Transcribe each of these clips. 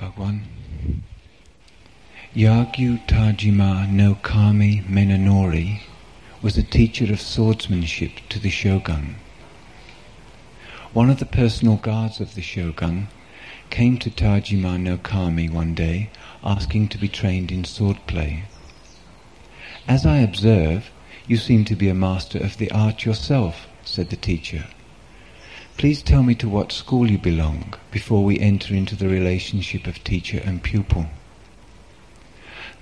Bhagwan. Yagyu Tajima no Kami Munenori was a teacher of swordsmanship to the shogun. One of the personal guards of the shogun came to Tajima no Kami one day asking to be trained in swordplay. As I observe, you seem to be a master of the art yourself, said the teacher. Please tell me to what school you belong before we enter into the relationship of teacher and pupil.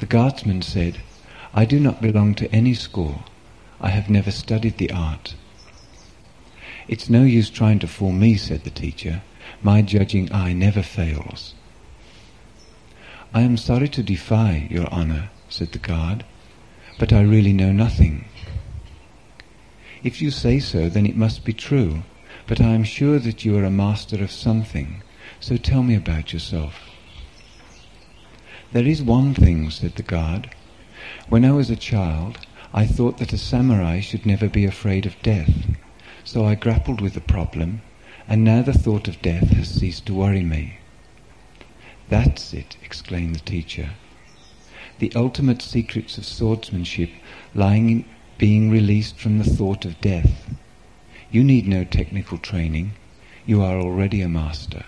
The guardsman said, I do not belong to any school. I have never studied the art. It's no use trying to fool me, said the teacher. My judging eye never fails. I am sorry to defy your honour, said the guard, but I really know nothing. If you say so, then it must be true, but I am sure that you are a master of something, so tell me about yourself. There is one thing, said the guard. When I was a child, I thought that a samurai should never be afraid of death, so I grappled with the problem, and now the thought of death has ceased to worry me. That's it, exclaimed the teacher. The ultimate secrets of swordsmanship lying in being released from the thought of death. You need no technical training. You are already a master.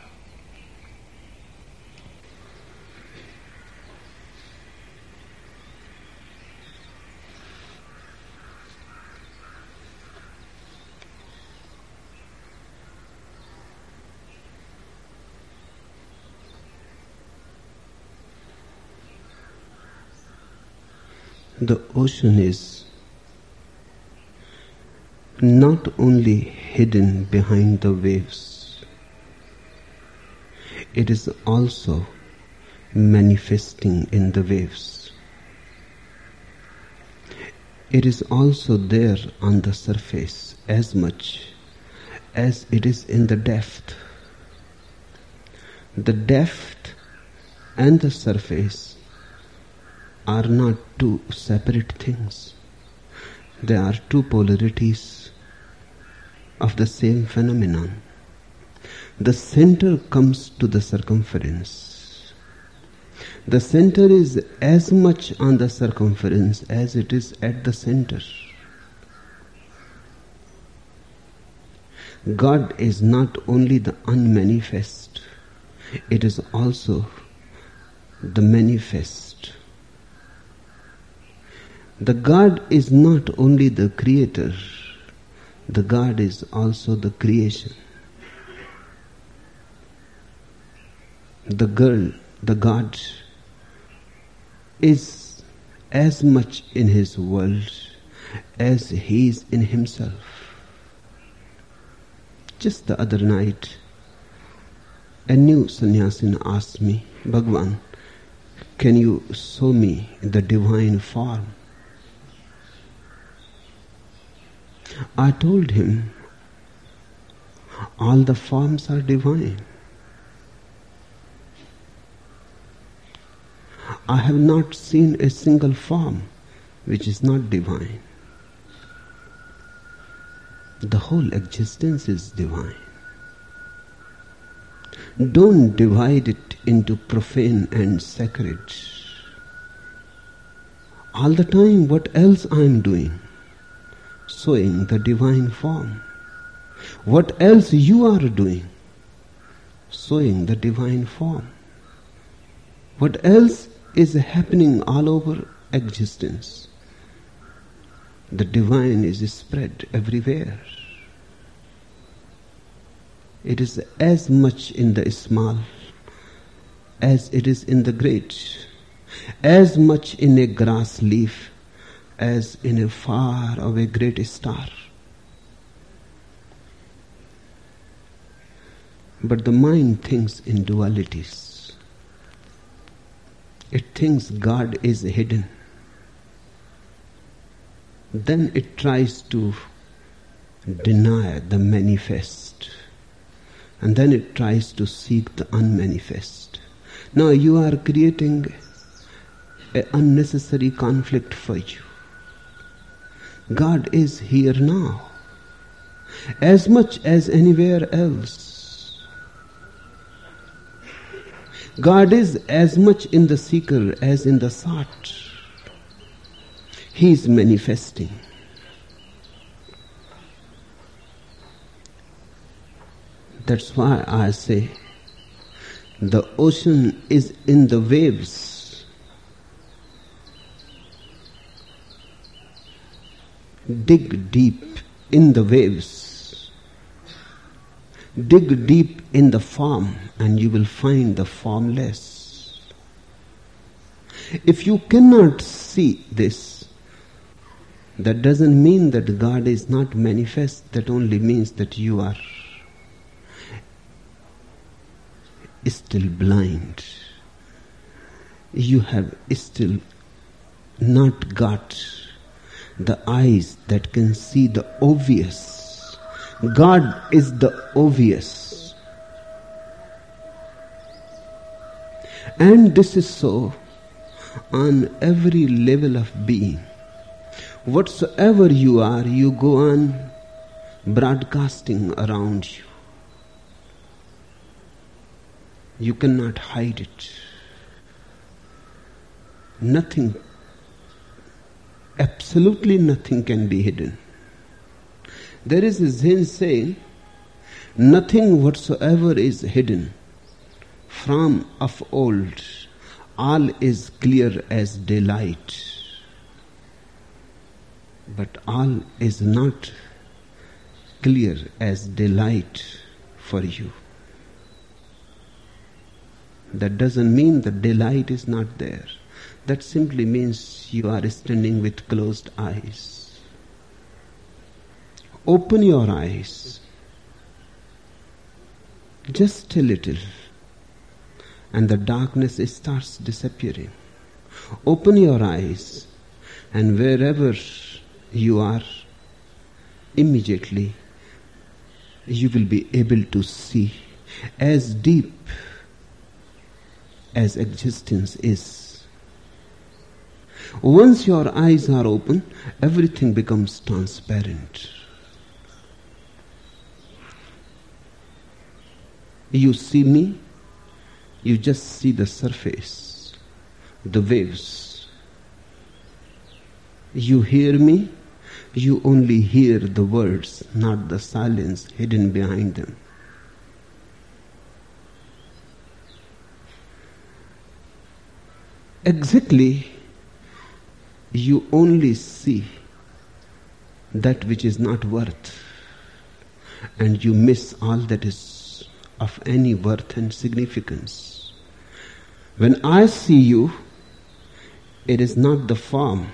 The ocean is not only hidden behind the waves, it is also manifesting in the waves. It is also there on the surface as much as it is in the depth. The depth and the surface are not two separate things. They are two polarities of the same phenomenon. The center comes to the circumference. The center is as much on the circumference as it is at the center. God is not only the unmanifest, it is also the manifest. The God is not only the creator, the God is also the creation. The girl, the God, is as much in his world as he is in himself. Just the other night, a new sannyasin asked me, Bhagwan, can you show me the divine form? I told him, all the forms are divine. I have not seen a single form which is not divine. The whole existence is divine. Don't divide it into profane and sacred. All the time, what else I am doing? Showing the divine form. What else you are doing? Showing the divine form. What else is happening all over existence? The divine is spread everywhere. It is as much in the small as it is in the great, as much in a grass leaf as in a far away great star. But the mind thinks in dualities. It thinks God is hidden. Then it tries to deny the manifest. And then it tries to seek the unmanifest. Now you are creating an unnecessary conflict for you. God is here now, as much as anywhere else. God is as much in the seeker as in the sought. He is manifesting. That's why I say the ocean is in the waves. Dig deep in the waves. Dig deep in the form and you will find the formless. If you cannot see this, that doesn't mean that God is not manifest, that only means that you are still blind. You have still not got the eyes that can see the obvious. God is the obvious. And this is so on every level of being. Whatsoever you are, you go on broadcasting around you. You cannot hide it. Nothing, absolutely nothing can be hidden. There is a Zen saying, nothing whatsoever is hidden. From of old, all is clear as daylight. But all is not clear as daylight for you. That doesn't mean the delight is not there. That simply means you are standing with closed eyes. Open your eyes. Just a little. And the darkness starts disappearing. Open your eyes. And wherever you are, immediately you will be able to see as deep as existence is. Once your eyes are open, everything becomes transparent. You see me, you just see the surface, the waves. You hear me, you only hear the words, not the silence hidden behind them. exactly you only see that which is not worth and you miss all that is of any worth and significance. When I see you, it is not the form,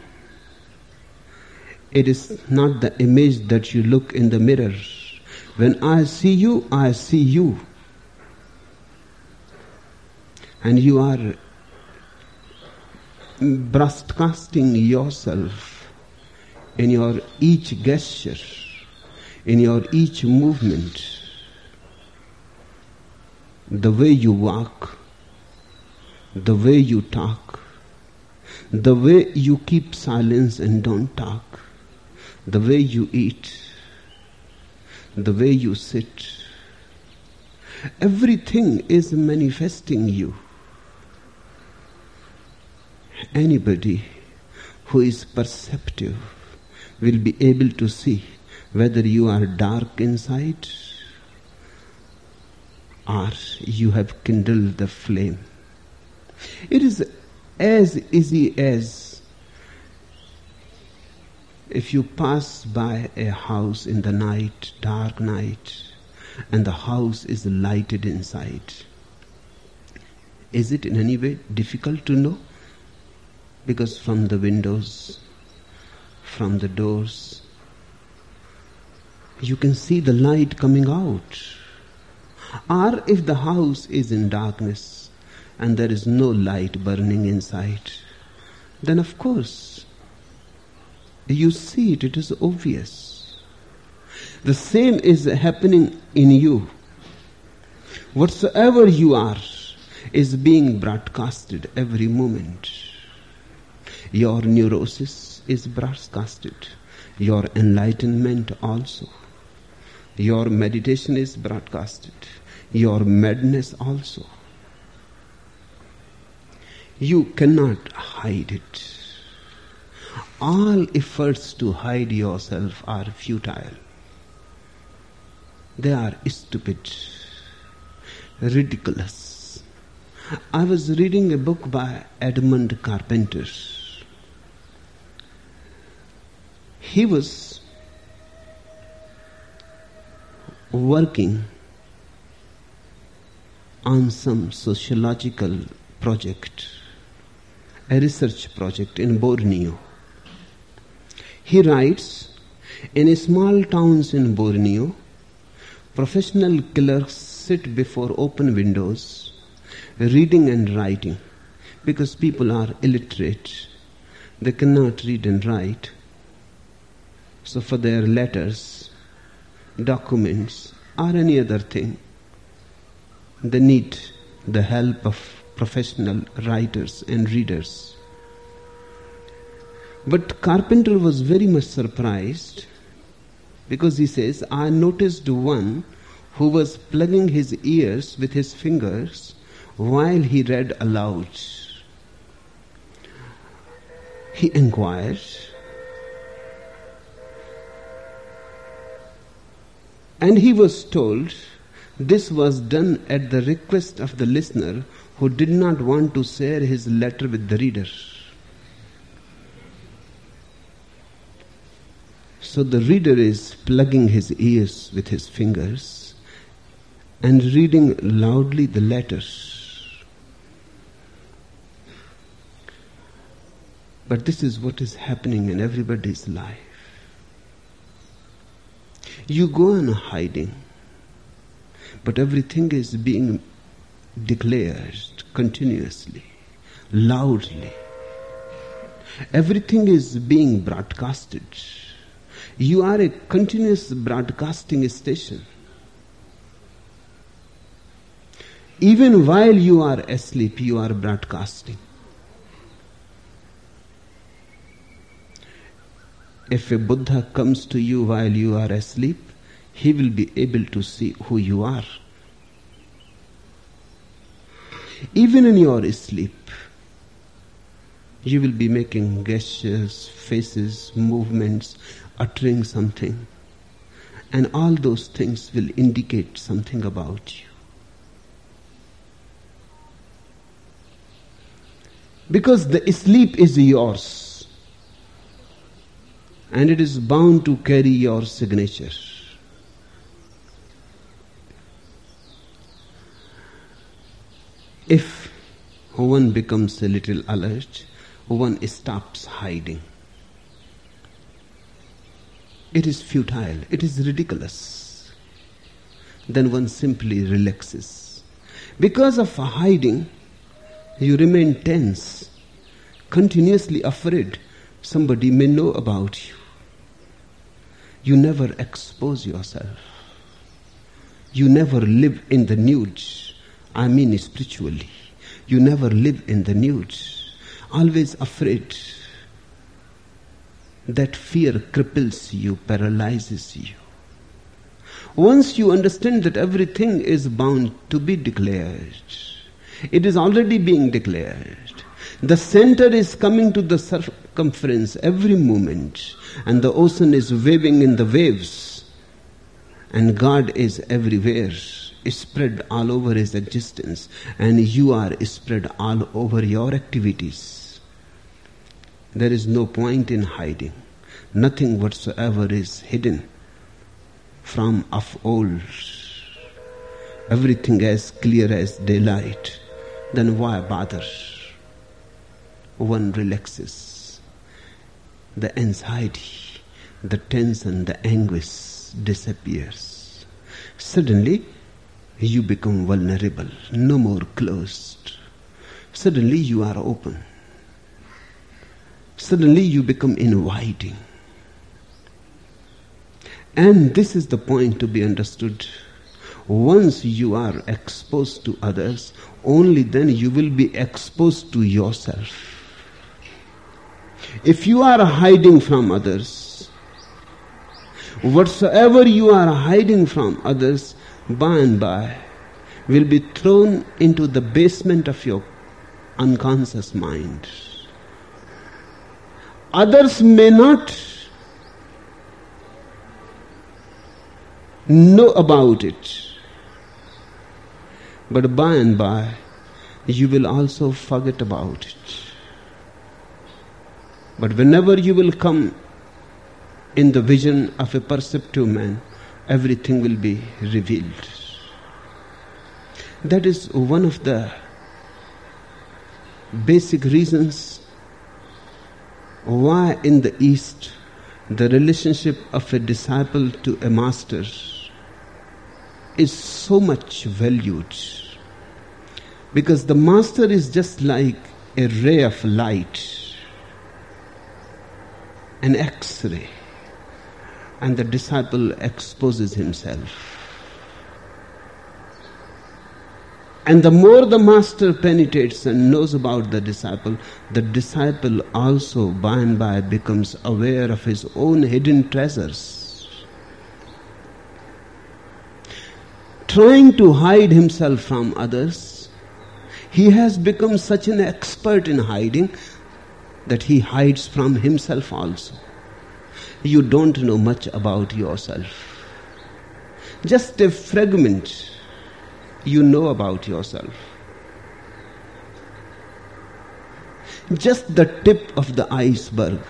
it is not the image that you look in the mirror. When I see you, I see you. And you are broadcasting yourself in your each gesture, in your each movement, the way you walk, the way you talk, the way you keep silence and don't talk, the way you eat, the way you sit. Everything is manifesting you anybody who is perceptive will be able to see whether you are dark inside or you have kindled the flame. It is as easy as if you pass by a house in the night, dark night, and the house is lighted inside. Is it in any way difficult to know? Because from the windows, from the doors, you can see the light coming out. Or if the house is in darkness and there is no light burning inside, then of course you see it, it is obvious. The same is happening in you. Whatsoever you are is being broadcasted every moment. Your neurosis is broadcasted. Your enlightenment also. Your meditation is broadcasted. Your madness also. You cannot hide it. All efforts to hide yourself are futile. They are stupid, ridiculous. I was reading a book by Edmund Carpenter. He was working on some sociological project, a research project in Borneo. He writes, in small towns in Borneo, professional killers sit before open windows, reading and writing, because people are illiterate. They cannot read and write. So for their letters, documents, or any other thing, they need the help of professional writers and readers. But Carpenter was very much surprised because he says, I noticed one who was plugging his ears with his fingers while he read aloud. He inquired, and he was told this was done at the request of the listener who did not want to share his letter with the reader. So the reader is plugging his ears with his fingers and reading loudly the letters. But this is what is happening in everybody's life. You go in hiding but everything is being declared continuously, loudly. Everything is being broadcasted. You are a continuous broadcasting station. Even while you are asleep, you are broadcasting. If a Buddha comes to you while you are asleep, he will be able to see who you are. Even in your sleep, you will be making gestures, faces, movements, uttering something. And all those things will indicate something about you. Because the sleep is yours. And it is bound to carry your signature. If one becomes a little alert, one stops hiding. It is futile, it is ridiculous. Then one simply relaxes. Because of hiding, you remain tense, continuously afraid somebody may know about you. You never expose yourself. You never live in the nude I mean spiritually. You never live in the nude, always afraid. That fear cripples you, paralyzes you. Once you understand that everything is bound to be declared, it is already being declared. The center is coming to the circumference every moment, and the ocean is waving in the waves, and God is everywhere spread all over his existence and you are spread all over your activities. There is no point in hiding. Nothing whatsoever is hidden from of old. Everything as clear as daylight. Then why bother? One relaxes. The anxiety, the tension, the anguish disappears. Suddenly, you become vulnerable, no more closed. Suddenly you are open. Suddenly you become inviting. And this is the point to be understood. Once you are exposed to others, only then you will be exposed to yourself. If you are hiding from others, whatsoever you are hiding from others by and by will be thrown into the basement of your unconscious mind. Others may not know about it, but by and by you will also forget about it. But whenever you will come in the vision of a perceptive man, everything will be revealed. That is one of the basic reasons why in the East the relationship of a disciple to a master is so much valued. Because the master is just like a ray of light, an x ray, and the disciple exposes himself. And the more the master penetrates and knows about the disciple, the disciple also by and by becomes aware of his own hidden treasures. Trying to hide himself from others, he has become such an expert in hiding that he hides from himself also. You don't know much about yourself. Just a fragment you know about yourself. Just the tip of the iceberg.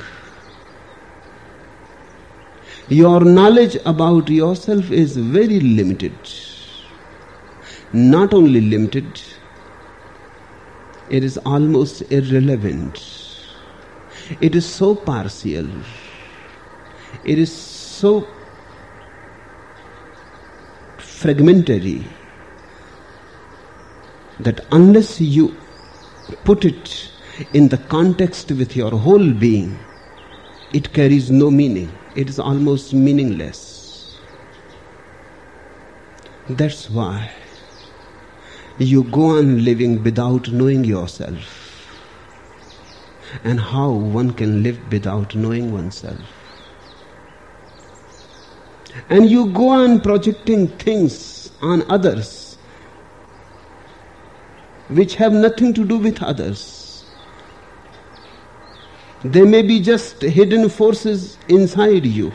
Your knowledge about yourself is very limited. Not only limited, it is almost irrelevant. It is so partial. It is so fragmentary that unless you put it in the context with your whole being, it carries no meaning. It is almost meaningless. That's why you go on living without knowing yourself. And how one can live without knowing oneself. And you go on projecting things on others which have nothing to do with others. They may be just hidden forces inside you.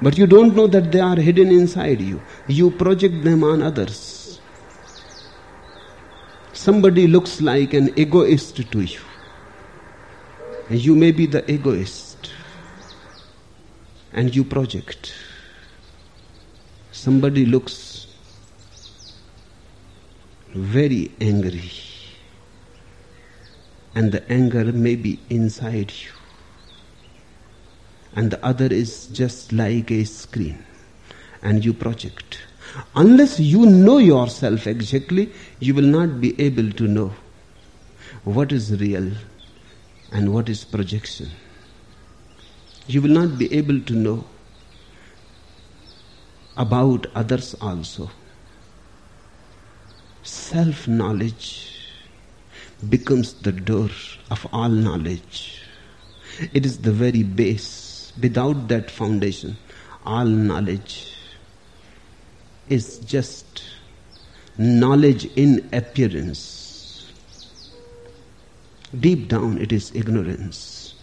But you don't know that they are hidden inside you. You project them on others. Somebody looks like an egoist to you. And you may be the egoist. And you project. Somebody looks very angry. And the anger may be inside you. And the other is just like a screen. And you project. Unless you know yourself exactly, you will not be able to know what is real and what is projection. You will not be able to know about others also self knowledge becomes the door of all knowledge. It is the very base. Without that foundation, all knowledge is just knowledge in appearance. Deep down, it is ignorance.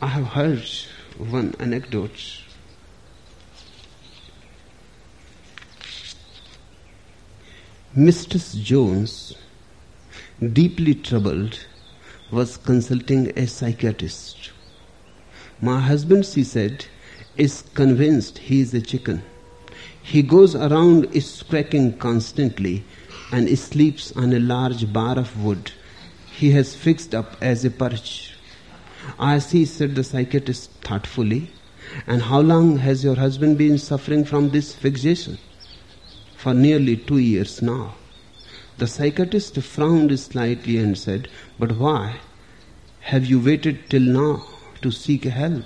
I have heard one anecdote Mistress Jones, deeply troubled, was consulting a psychiatrist. My husband, she said, is convinced he is a chicken. He goes around squawking constantly and sleeps on a large bar of wood he has fixed up as a perch. I see, said the psychiatrist thoughtfully. And how long has your husband been suffering from this fixation? for nearly two years now. The psychiatrist frowned slightly and said, But why have you waited till now to seek help?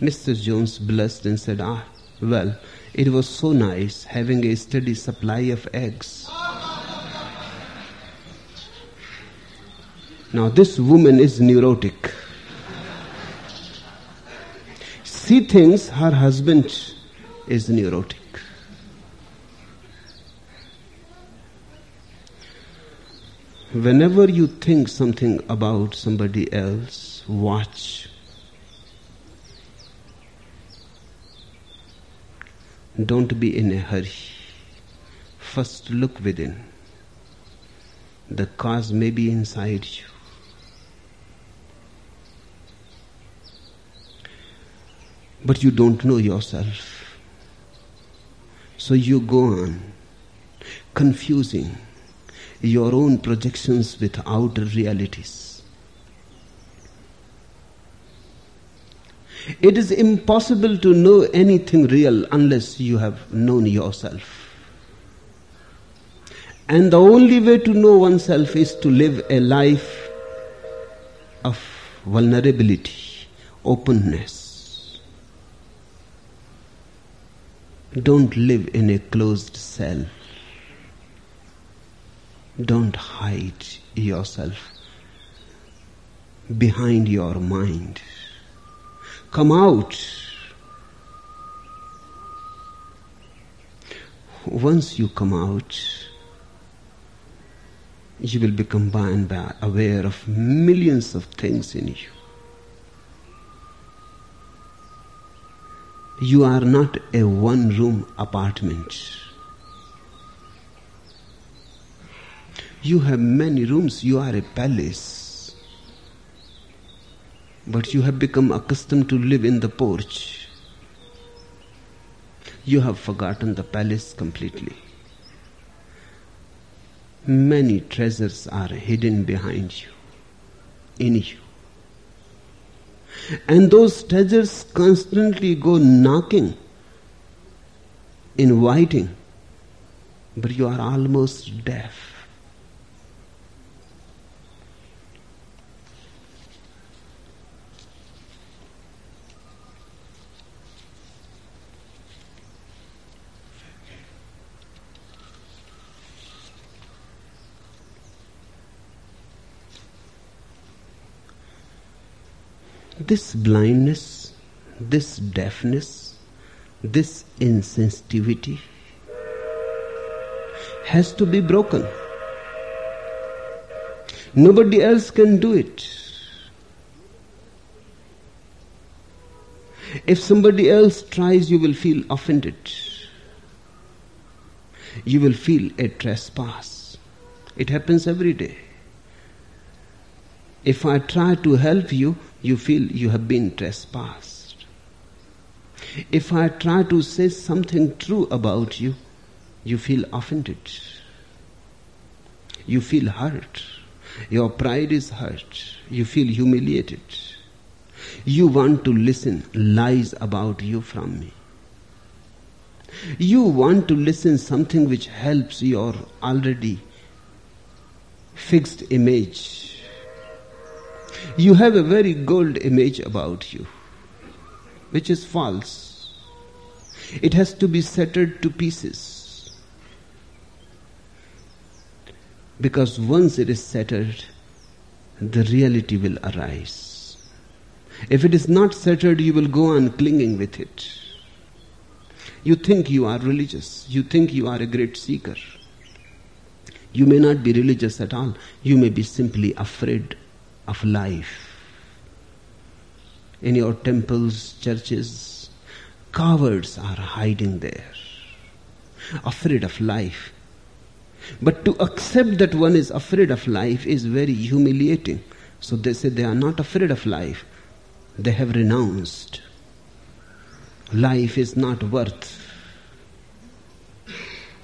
Mr. Jones blushed and said, Ah, well, it was so nice having a steady supply of eggs. Now, this woman is neurotic. She thinks her husband is neurotic. Whenever you think something about somebody else, watch. Don't be in a hurry. First look within. The cause may be inside you. But you don't know yourself. So you go on confusing your own projections with outer realities. It is impossible to know anything real unless you have known yourself. And the only way to know oneself is to live a life of vulnerability, openness. Don't live in a closed cell. Don't hide yourself behind your mind. Come out. Once you come out, you will become by and by aware of millions of things in you. You are not a one room apartment. You have many rooms, you are a palace. But you have become accustomed to live in the porch. You have forgotten the palace completely. Many treasures are hidden behind you, in you. And those treasures constantly go knocking, inviting, but you are almost deaf. This blindness, this deafness, this insensitivity has to be broken. Nobody else can do it. If somebody else tries, you will feel offended. You will feel a trespass. It happens every day. If I try to help you, you feel you have been trespassed. If I try to say something true about you, you feel offended. You feel hurt. Your pride is hurt. You feel humiliated. You want to listen lies about you from me. You want to listen something which helps your already fixed image you have a very gold image about you, which is false. It has to be shattered to pieces. Because once it is shattered, the reality will arise. If it is not shattered, you will go on clinging with it. You think you are religious. You think you are a great seeker. You may not be religious at all. You may be simply afraid of life. In your temples, churches, cowards are hiding there, afraid of life. But to accept that one is afraid of life is very humiliating. So they say they are not afraid of life, they have renounced. Life is not worth.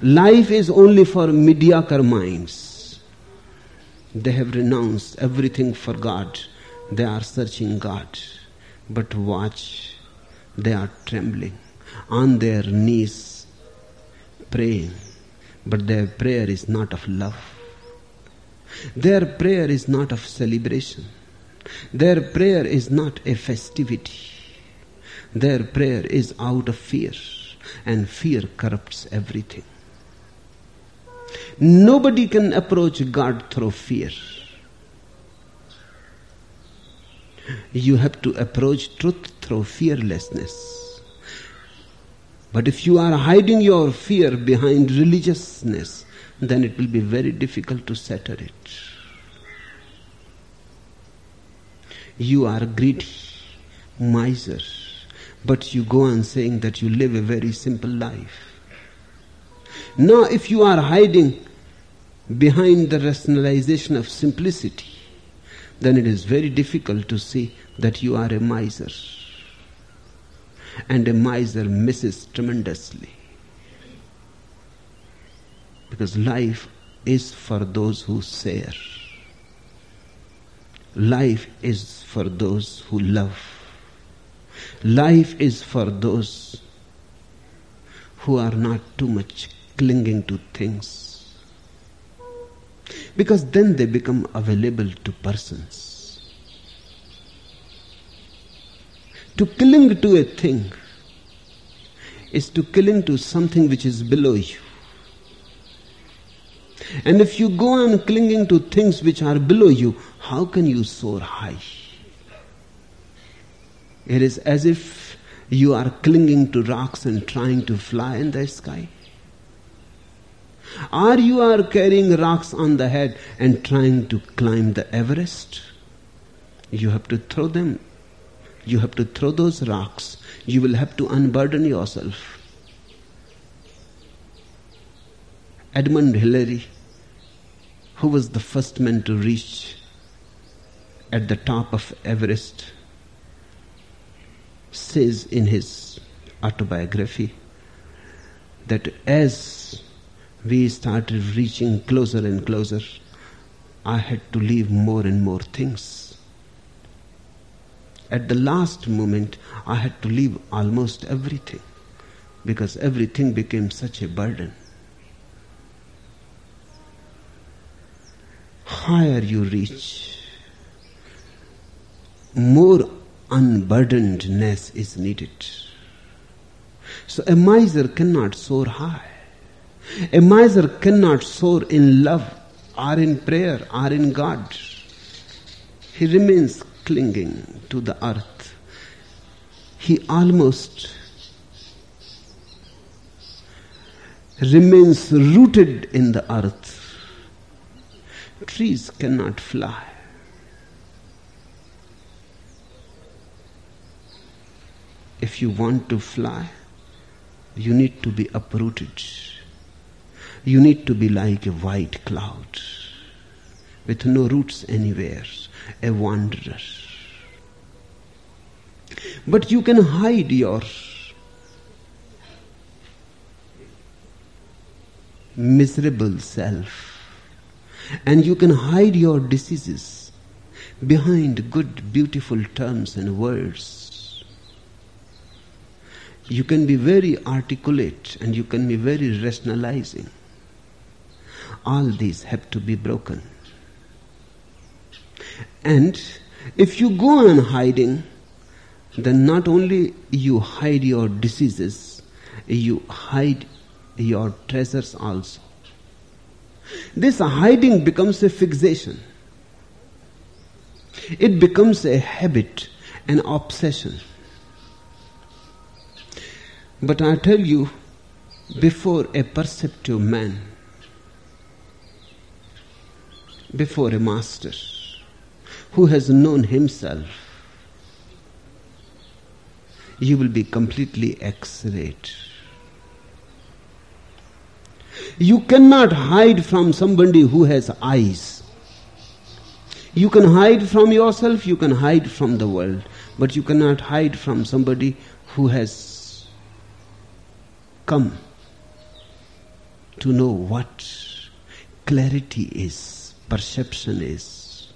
Life is only for mediocre minds. They have renounced everything for God. They are searching God. But watch, they are trembling on their knees, praying. But their prayer is not of love. Their prayer is not of celebration. Their prayer is not a festivity. Their prayer is out of fear, and fear corrupts everything. Nobody can approach God through fear. You have to approach truth through fearlessness. But if you are hiding your fear behind religiousness, then it will be very difficult to settle it. You are greedy, miser, but you go on saying that you live a very simple life. Now, if you are hiding behind the rationalization of simplicity, then it is very difficult to see that you are a miser. And a miser misses tremendously. Because life is for those who share. Life is for those who love. Life is for those who are not too much clinging to things. Because then they become available to persons. To cling to a thing is to cling to something which is below you. And if you go on clinging to things which are below you, how can you soar high? It is as if you are clinging to rocks and trying to fly in the sky. Or you are carrying rocks on the head and trying to climb the Everest. You have to throw them. You have to throw those rocks. You will have to unburden yourself. Edmund Hillary, who was the first man to reach at the top of Everest, says in his autobiography that as we started reaching closer and closer, I had to leave more and more things. At the last moment, I had to leave almost everything because everything became such a burden. Higher you reach, more unburdenedness is needed. So a miser cannot soar high. A miser cannot soar in love or in prayer or in God. He remains clinging to the earth. He almost remains rooted in the earth. Trees cannot fly. If you want to fly, you need to be uprooted. You need to be like a white cloud with no roots anywhere, a wanderer. But you can hide your miserable self and you can hide your diseases behind good, beautiful terms and words. You can be very articulate and you can be very rationalizing all these have to be broken. And if you go on hiding, then not only you hide your diseases, you hide your treasures also. This hiding becomes a fixation. It becomes a habit, an obsession. But I tell you, before a perceptive man, before a master who has known himself, you will be completely x-rayed. You cannot hide from somebody who has eyes. You can hide from yourself, you can hide from the world, but you cannot hide from somebody who has come to know what clarity is, perception is.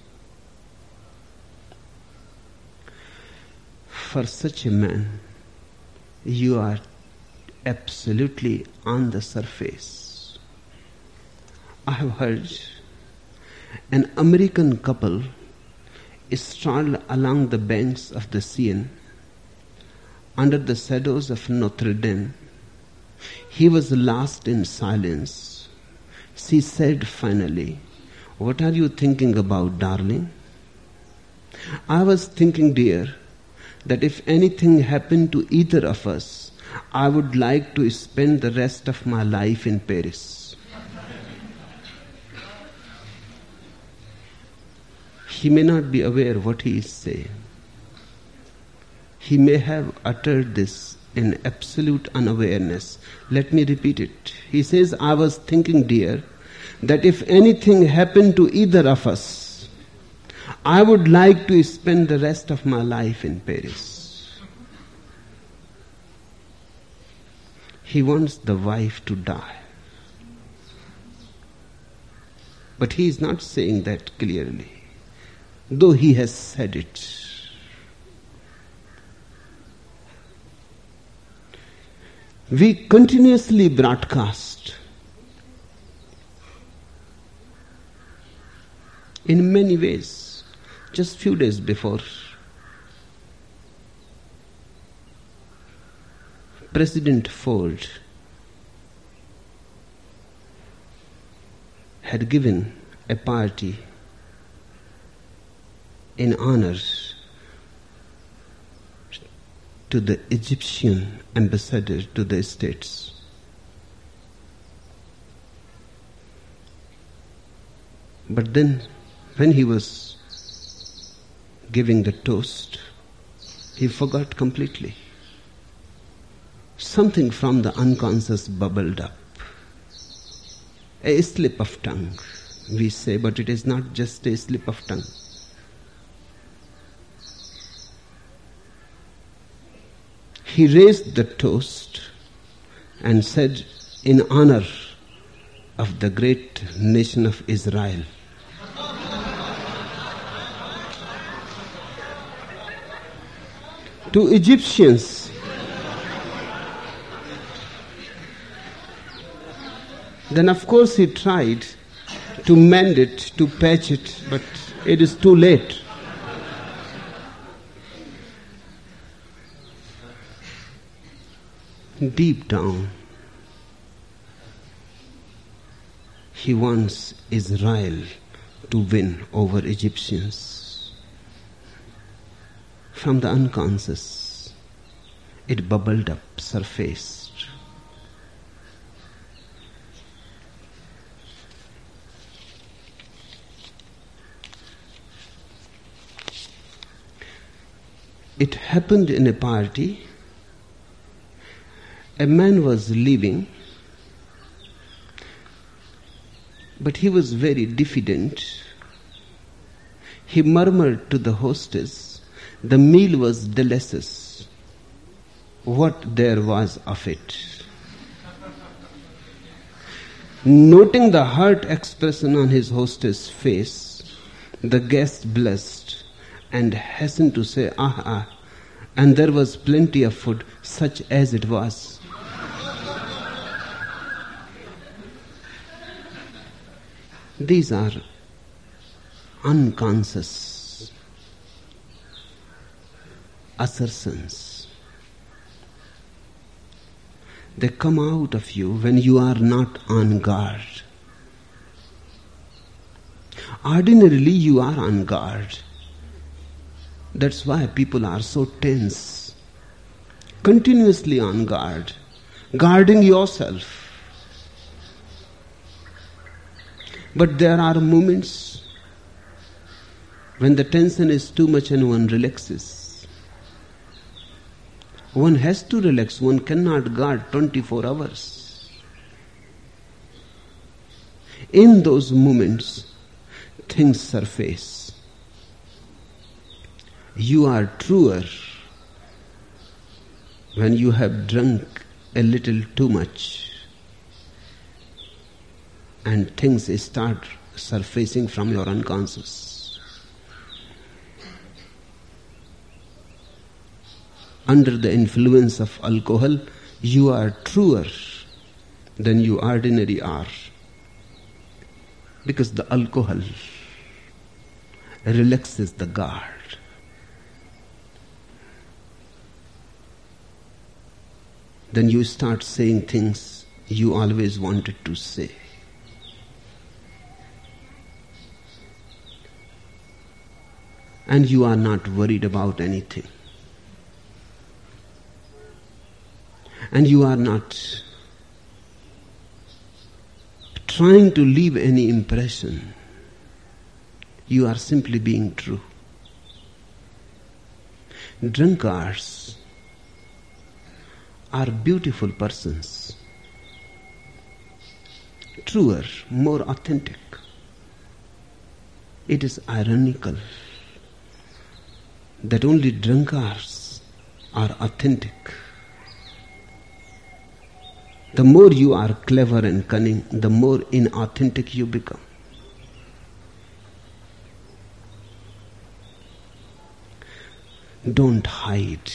For such a man, you are absolutely on the surface. I have heard an American couple strolled along the banks of the Seine under the shadows of Notre Dame. He was lost in silence. She said finally, what are you thinking about, darling? I was thinking, dear, that if anything happened to either of us, I would like to spend the rest of my life in Paris. he may not be aware what he is saying. He may have uttered this in absolute unawareness. Let me repeat it. He says, I was thinking, dear, that if anything happened to either of us, I would like to spend the rest of my life in Paris. He wants the wife to die. But he is not saying that clearly, though he has said it. We continuously broadcast in many ways. Just few days before, President Ford had given a party in honor to the Egyptian ambassador to the States. But then, when he was giving the toast, he forgot completely. Something from the unconscious bubbled up a slip of tongue, we say, but it is not just a slip of tongue. He raised the toast and said, in honor of the great nation of Israel. To Egyptians Then, of course, he tried to mend it, to patch it, but it is too late. Deep down, he wants Israel to win over Egyptians. From the unconscious, it bubbled up, surfaced. It happened in a party. A man was leaving, but he was very diffident. He murmured to the hostess, the meal was delicious. What there was of it. Noting the hurt expression on his hostess' face, the guest blessed and hastened to say, Ah, ah. And there was plenty of food, such as it was. These are unconscious assertions. They come out of you when you are not on guard. Ordinarily, you are on guard. That's why people are so tense, continuously on guard, guarding yourself. But there are moments when the tension is too much and one relaxes. One has to relax, one cannot guard 24 hours. In those moments, things surface you are truer when you have drunk a little too much and things start surfacing from your unconscious. Under the influence of alcohol, you are truer than you ordinarily are. Because the alcohol relaxes the guard. then you start saying things you always wanted to say. And you are not worried about anything. And you are not trying to leave any impression. You are simply being true. Drunkards are beautiful persons, truer, more authentic. It is ironical that only drunkards are authentic. The more you are clever and cunning, the more inauthentic you become. Don't hide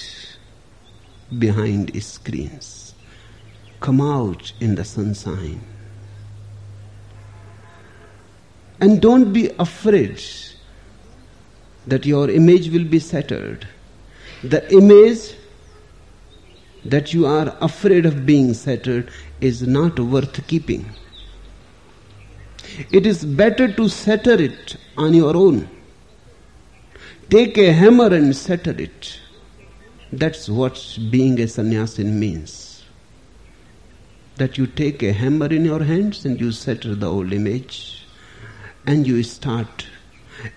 behind screens. Come out in the sunshine. And don't be afraid that your image will be shattered. The image that you are afraid of being shattered is not worth keeping. It is better to shatter it on your own. Take a hammer and shatter it. That's what being a sannyasin means. That you take a hammer in your hands and you shatter the old image and you start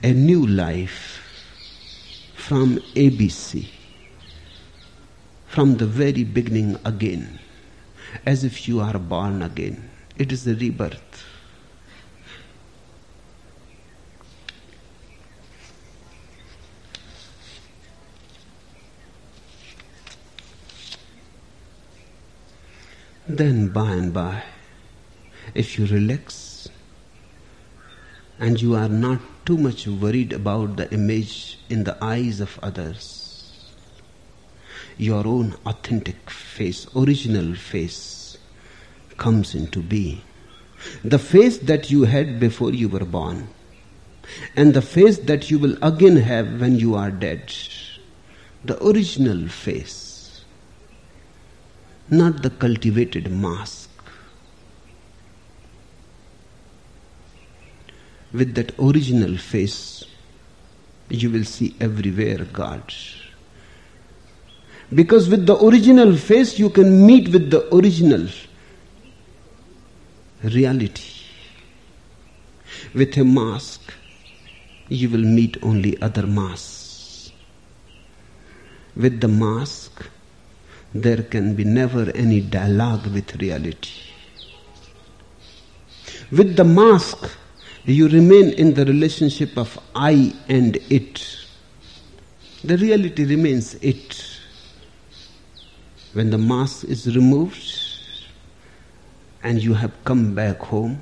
a new life from ABC from the very beginning again, as if you are born again. It is a rebirth. Then, by and by, if you relax and you are not too much worried about the image in the eyes of others, your own authentic face, original face, comes into being. The face that you had before you were born, and the face that you will again have when you are dead. The original face, not the cultivated mask. With that original face, you will see everywhere God. Because with the original face, you can meet with the original reality. With a mask, you will meet only other masks. With the mask, there can be never any dialogue with reality. With the mask, you remain in the relationship of I and it. The reality remains it when the mask is removed and you have come back home,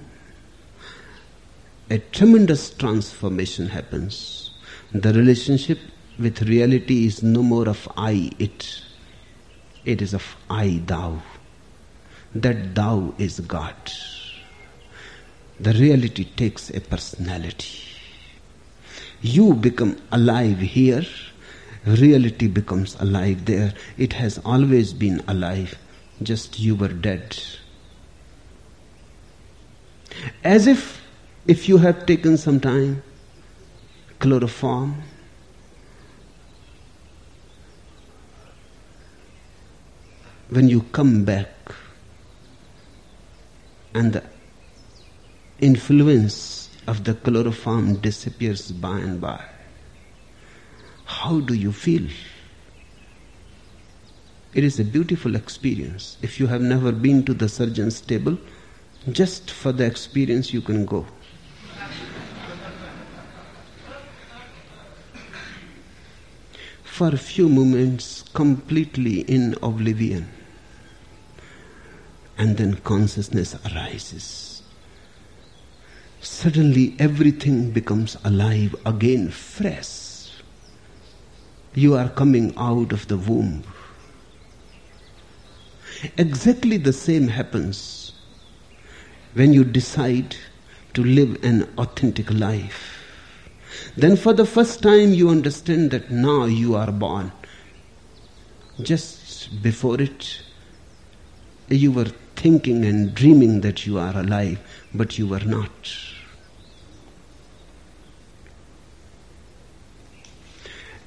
a tremendous transformation happens. The relationship with reality is no more of I, it. It is of I, thou. That thou is God. The reality takes a personality. You become alive here reality becomes alive there. It has always been alive, just you were dead. As if, if you have taken some time, chloroform, when you come back and the influence of the chloroform disappears by and by how do you feel? It is a beautiful experience. If you have never been to the surgeon's table, just for the experience you can go. for a few moments, completely in oblivion. And then consciousness arises. Suddenly everything becomes alive again, fresh you are coming out of the womb. Exactly the same happens when you decide to live an authentic life. Then, for the first time, you understand that now you are born. Just before it, you were thinking and dreaming that you are alive, but you were not.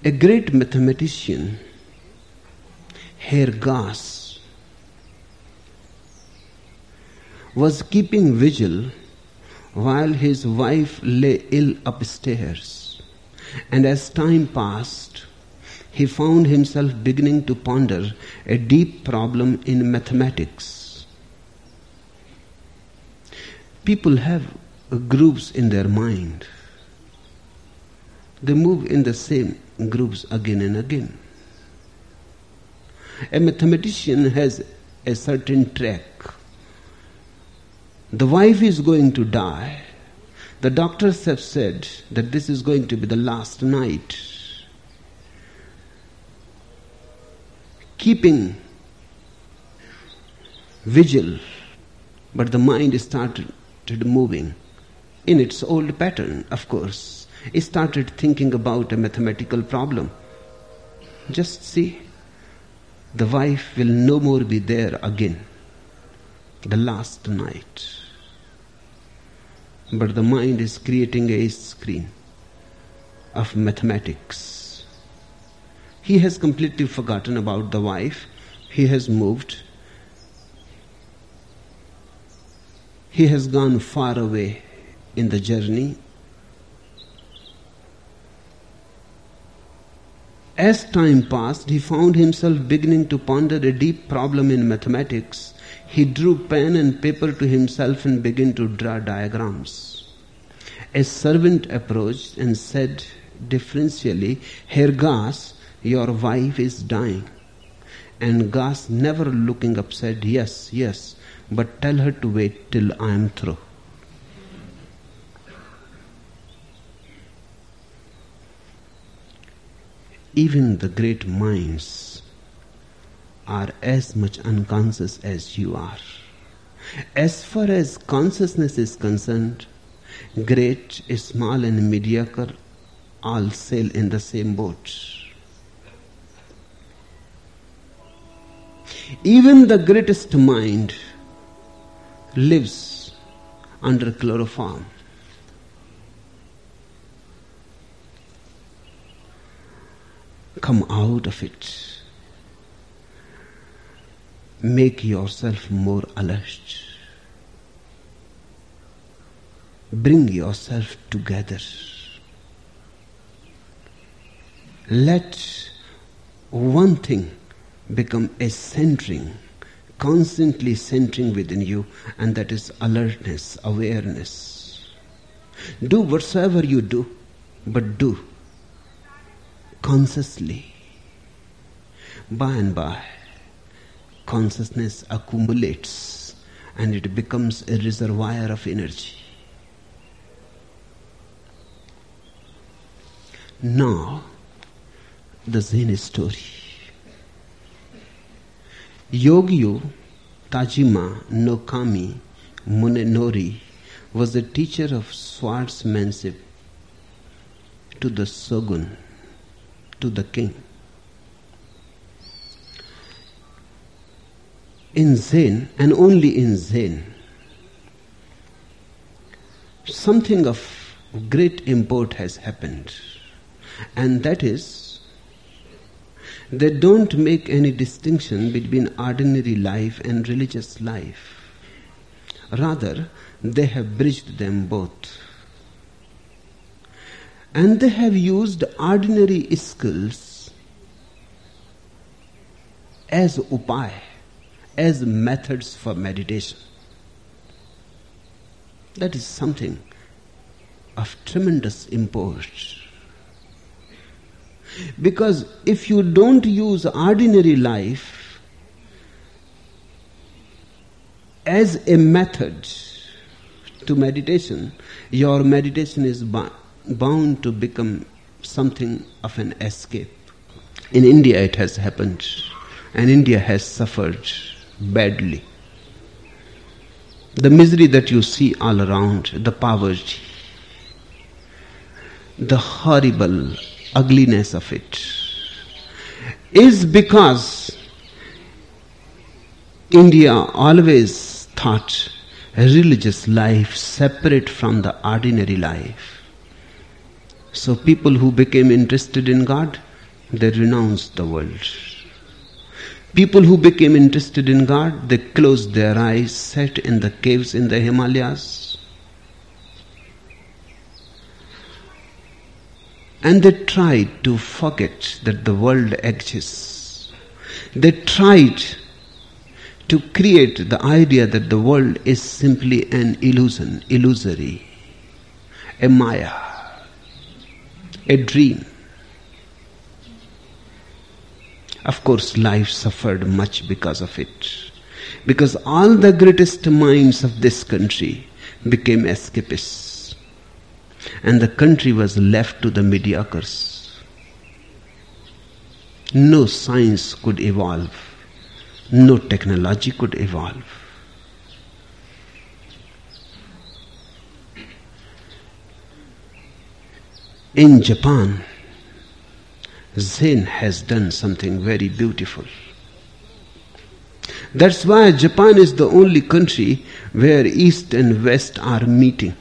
A great mathematician, Herr Gauss, was keeping vigil while his wife lay ill upstairs. And as time passed, he found himself beginning to ponder a deep problem in mathematics. People have groups in their mind. They move in the same groups again and again. A mathematician has a certain track. The wife is going to die. The doctors have said that this is going to be the last night. Keeping vigil, but the mind started moving in its old pattern, of course. Started thinking about a mathematical problem. Just see, the wife will no more be there again, the last night. But the mind is creating a screen of mathematics. He has completely forgotten about the wife. He has moved. He has gone far away in the journey As time passed, he found himself beginning to ponder a deep problem in mathematics. He drew pen and paper to himself and began to draw diagrams. A servant approached and said deferentially, Herr Gauss, your wife is dying. And Gauss, never looking up, said, Yes, yes, but tell her to wait till I am through. Even the great minds are as much unconscious as you are. As far as consciousness is concerned, great, small, and mediocre all sail in the same boat. Even the greatest mind lives under chloroform. Come out of it. Make yourself more alert. Bring yourself together. Let one thing become a centering, constantly centering within you, and that is alertness, awareness. Do whatsoever you do, but do consciously. By and by, consciousness accumulates and it becomes a reservoir of energy. Now, the Zen story. Yagyu Tajima no Kami Munenori was a teacher of swordsmanship to the shogun to the king. In Zen, and only in Zen, something of great import has happened, and that is they don't make any distinction between ordinary life and religious life. Rather, they have bridged them both. And they have used ordinary skills as upay, as methods for meditation. That is something of tremendous import. Because if you don't use ordinary life as a method to meditation, your meditation is bound to become something of an escape. In India, it has happened, and India has suffered badly. The misery that you see all around, the poverty, the horrible ugliness of it, is because India always thought a religious life separate from the ordinary life. So people who became interested in God, they renounced the world. People who became interested in God, they closed their eyes, sat in the caves in the Himalayas, and they tried to forget that the world exists. They tried to create the idea that the world is simply an illusion, illusory, a maya a dream. Of course, life suffered much because of it. Because all the greatest minds of this country became escapists. And the country was left to the mediocres. No science could evolve no technology could evolve. In Japan, Zen has done something very beautiful. That's why Japan is the only country where East and West are meeting.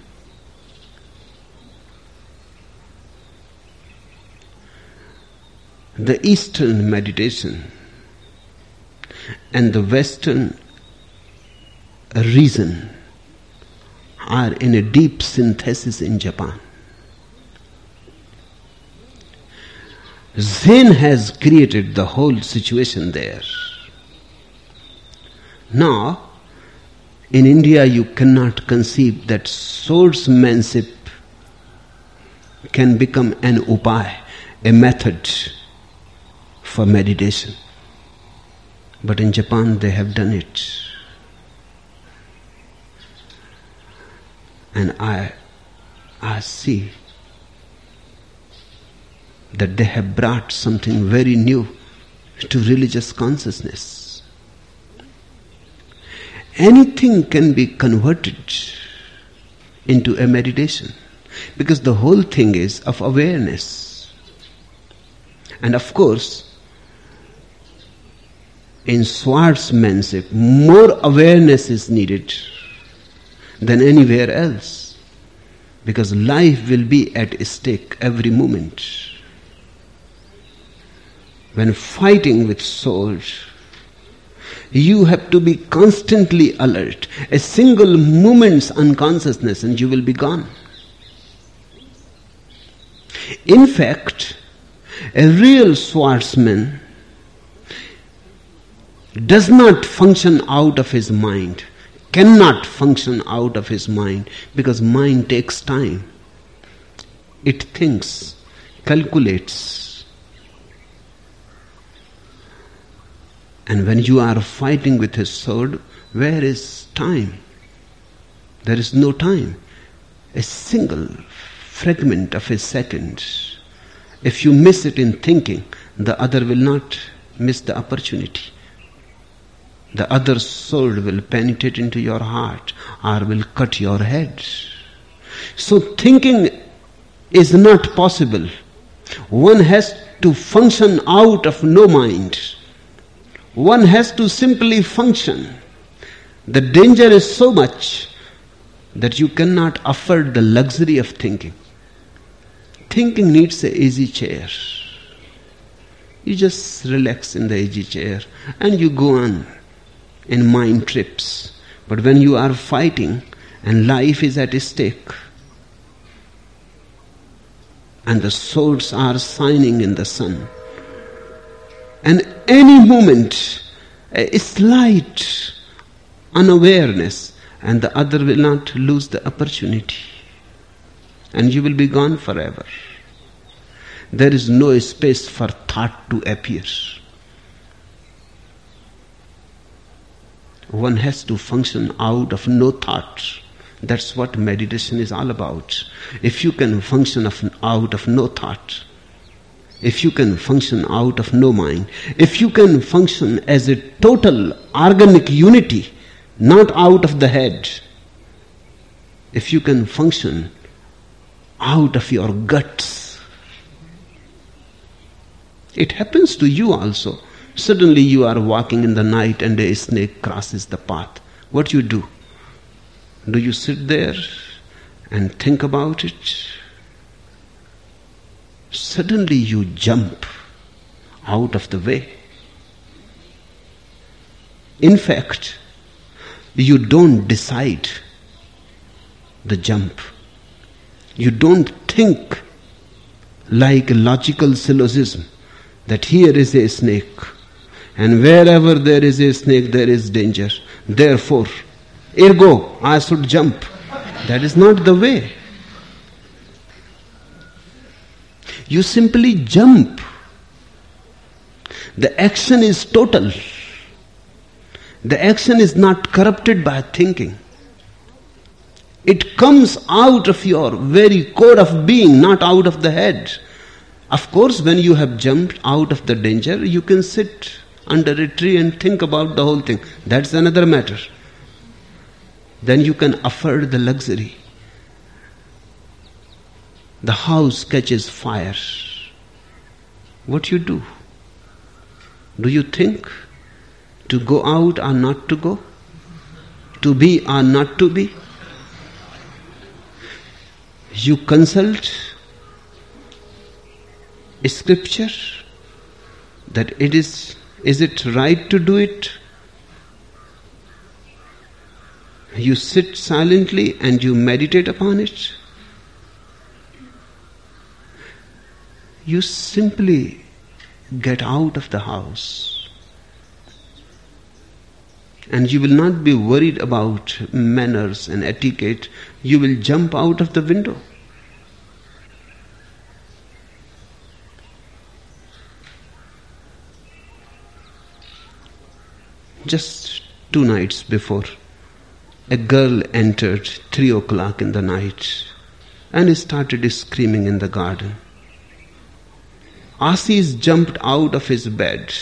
The Eastern meditation and the Western reason are in a deep synthesis in Japan. Zen has created the whole situation there. Now, in India, you cannot conceive that swordsmanship can become an upay, a method for meditation. But in Japan, they have done it. And I, I see that they have brought something very new to religious consciousness. Anything can be converted into a meditation because the whole thing is of awareness. And of course, in swordsmanship, more awareness is needed than anywhere else. Because life will be at stake every moment. When fighting with swords, you have to be constantly alert. A single moment's unconsciousness and you will be gone. In fact, a real swordsman does not function out of his mind, cannot function out of his mind because mind takes time. It thinks, calculates. And when you are fighting with his sword, where is time? There is no time. A single fragment of a second. If you miss it in thinking, the other will not miss the opportunity the other sword will penetrate into your heart or will cut your head. So thinking is not possible. One has to function out of no mind. One has to simply function. The danger is so much that you cannot afford the luxury of thinking. Thinking needs a easy chair. You just relax in the easy chair and you go on in mind trips. But when you are fighting and life is at stake, and the swords are shining in the sun, and any moment, eh, a slight unawareness, and the other will not lose the opportunity, and you will be gone forever. There is no space for thought to appear. one has to function out of no thought. That's what meditation is all about. If you can function of, out of no thought, if you can function out of no mind, if you can function as a total organic unity, not out of the head, if you can function out of your guts, it happens to you also. Suddenly you are walking in the night and a snake crosses the path. What do you do? Do you sit there and think about it? Suddenly you jump out of the way. In fact, you don't decide the jump. You don't think like a logical syllogism that here is a snake and wherever there is a snake there is danger. Therefore, ergo, I should jump. That is not the way. You simply jump. The action is total. The action is not corrupted by thinking. It comes out of your very core of being, not out of the head. Of course, when you have jumped out of the danger, you can sit under a tree and think about the whole thing. That's another matter. Then you can afford the luxury. The house catches fire. What you do? Do you think to go out or not to go? To be or not to be? You consult scripture that it is is it right to do it you sit silently and you meditate upon it you simply get out of the house. And you will not be worried about manners and etiquette. You will jump out of the window. Just two nights before, a girl entered three o'clock in the night and started screaming in the garden. Assis jumped out of his bed,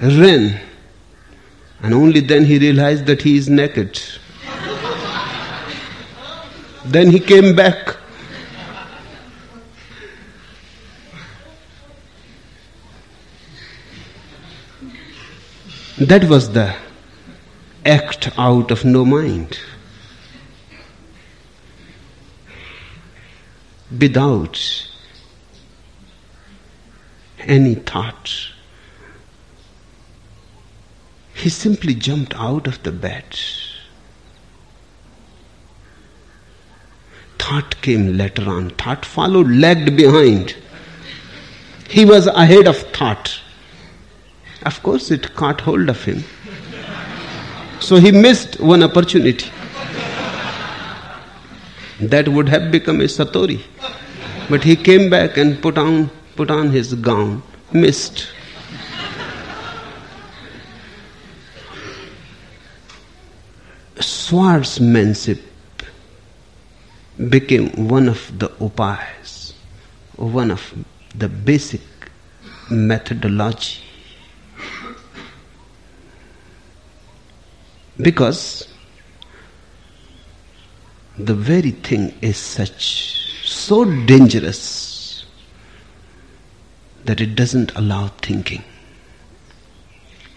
ran, and only then he realized that he is naked. then he came back That was the act out of no mind. Without any thought. He simply jumped out of the bed. Thought came later on. Thought followed, lagged behind. He was ahead of thought. Of course, it caught hold of him. So he missed one opportunity. That would have become a Satori. But he came back and put on, put on his gown, missed. Swordsmanship became one of the upayas, one of the basic methodology Because the very thing is such so dangerous that it doesn't allow thinking.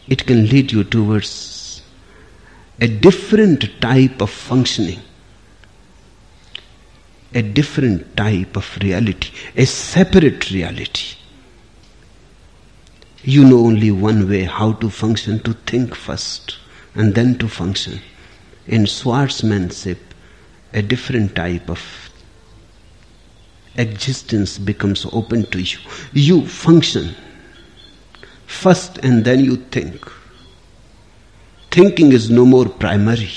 It can lead you towards a different type of functioning, a different type of reality, a separate reality. You know only one way how to function to think first and then to function. In swordsmanship, a different type of existence becomes open to you. You function first and then you think. Thinking is no more primary.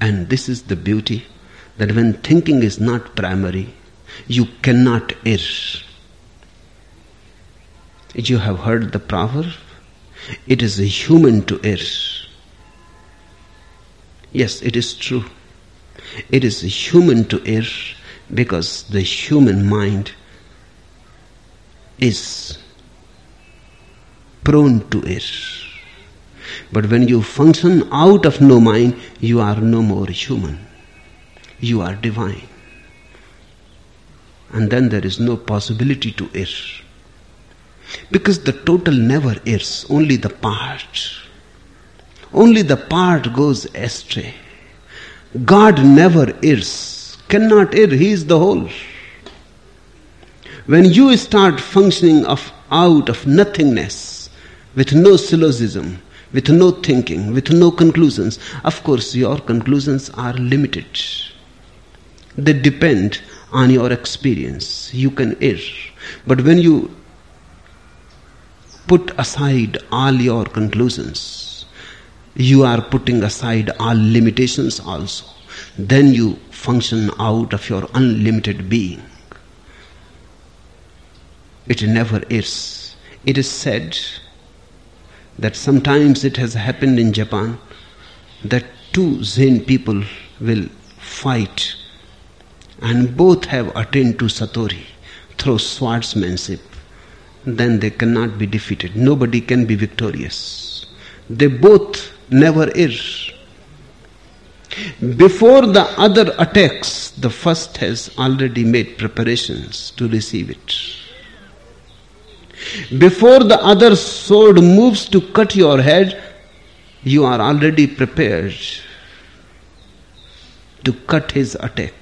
And this is the beauty that when thinking is not primary, you cannot err. You have heard the proverb it is a human to err. Yes, it is true. It is human to err because the human mind is prone to err. But when you function out of no mind, you are no more human. You are divine. And then there is no possibility to err. Because the total never errs, only the part. Only the part goes astray. God never errs, cannot err, He is the whole. When you start functioning of, out of nothingness, with no syllogism, with no thinking, with no conclusions, of course your conclusions are limited. they depend on your experience. You can err. But when you put aside all your conclusions, you are putting aside all limitations also. Then you function out of your unlimited being. It never is. It is said that sometimes it has happened in Japan that two Zen people will fight and both have attained to Satori through swordsmanship, then they cannot be defeated. Nobody can be victorious. They both never is. Before the other attacks, the first has already made preparations to receive it. Before the other sword moves to cut your head, you are already prepared to cut his attack.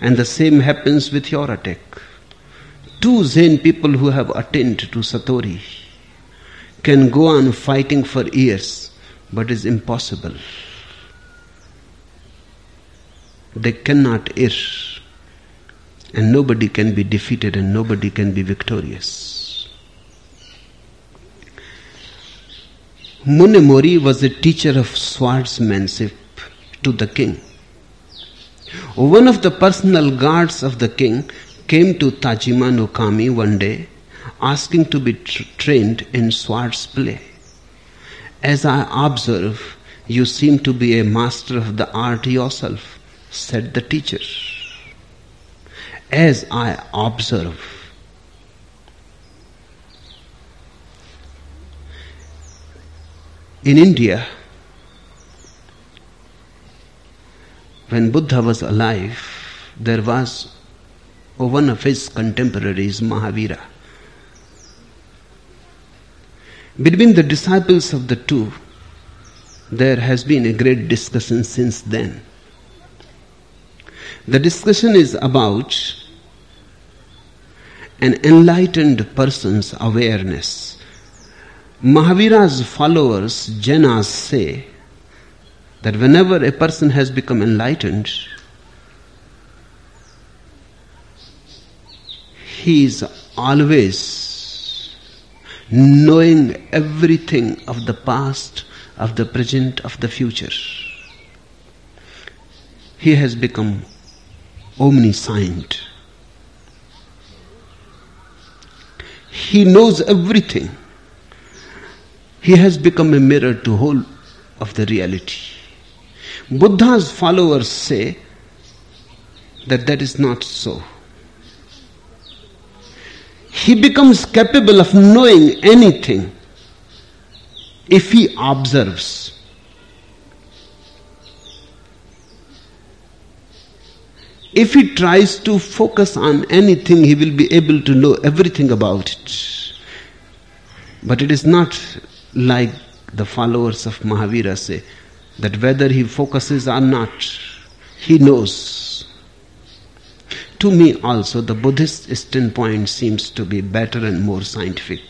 And the same happens with your attack. Two Zen people who have attained to Satori can go on fighting for years, but it's impossible. They cannot err, and nobody can be defeated and nobody can be victorious. Munenori was a teacher of swordsmanship to the king. One of the personal guards of the king came to Tajima no Kami one day asking to be tra- trained in swords play. As I observe, you seem to be a master of the art yourself, said the teacher. As I observe, in India, when Buddha was alive, there was one of his contemporaries, Mahavira. Between the disciples of the two, there has been a great discussion since then. The discussion is about an enlightened person's awareness. Mahavira's followers, Jainas, say that whenever a person has become enlightened, he is always knowing everything of the past, of the present, of the future. He has become omniscient. He knows everything. He has become a mirror to whole of the reality. Buddha's followers say that that is not so. He becomes capable of knowing anything if he observes. If he tries to focus on anything, he will be able to know everything about it. But it is not like the followers of Mahavira say that whether he focuses or not, he knows. To me also, the Buddhist standpoint seems to be better and more scientific.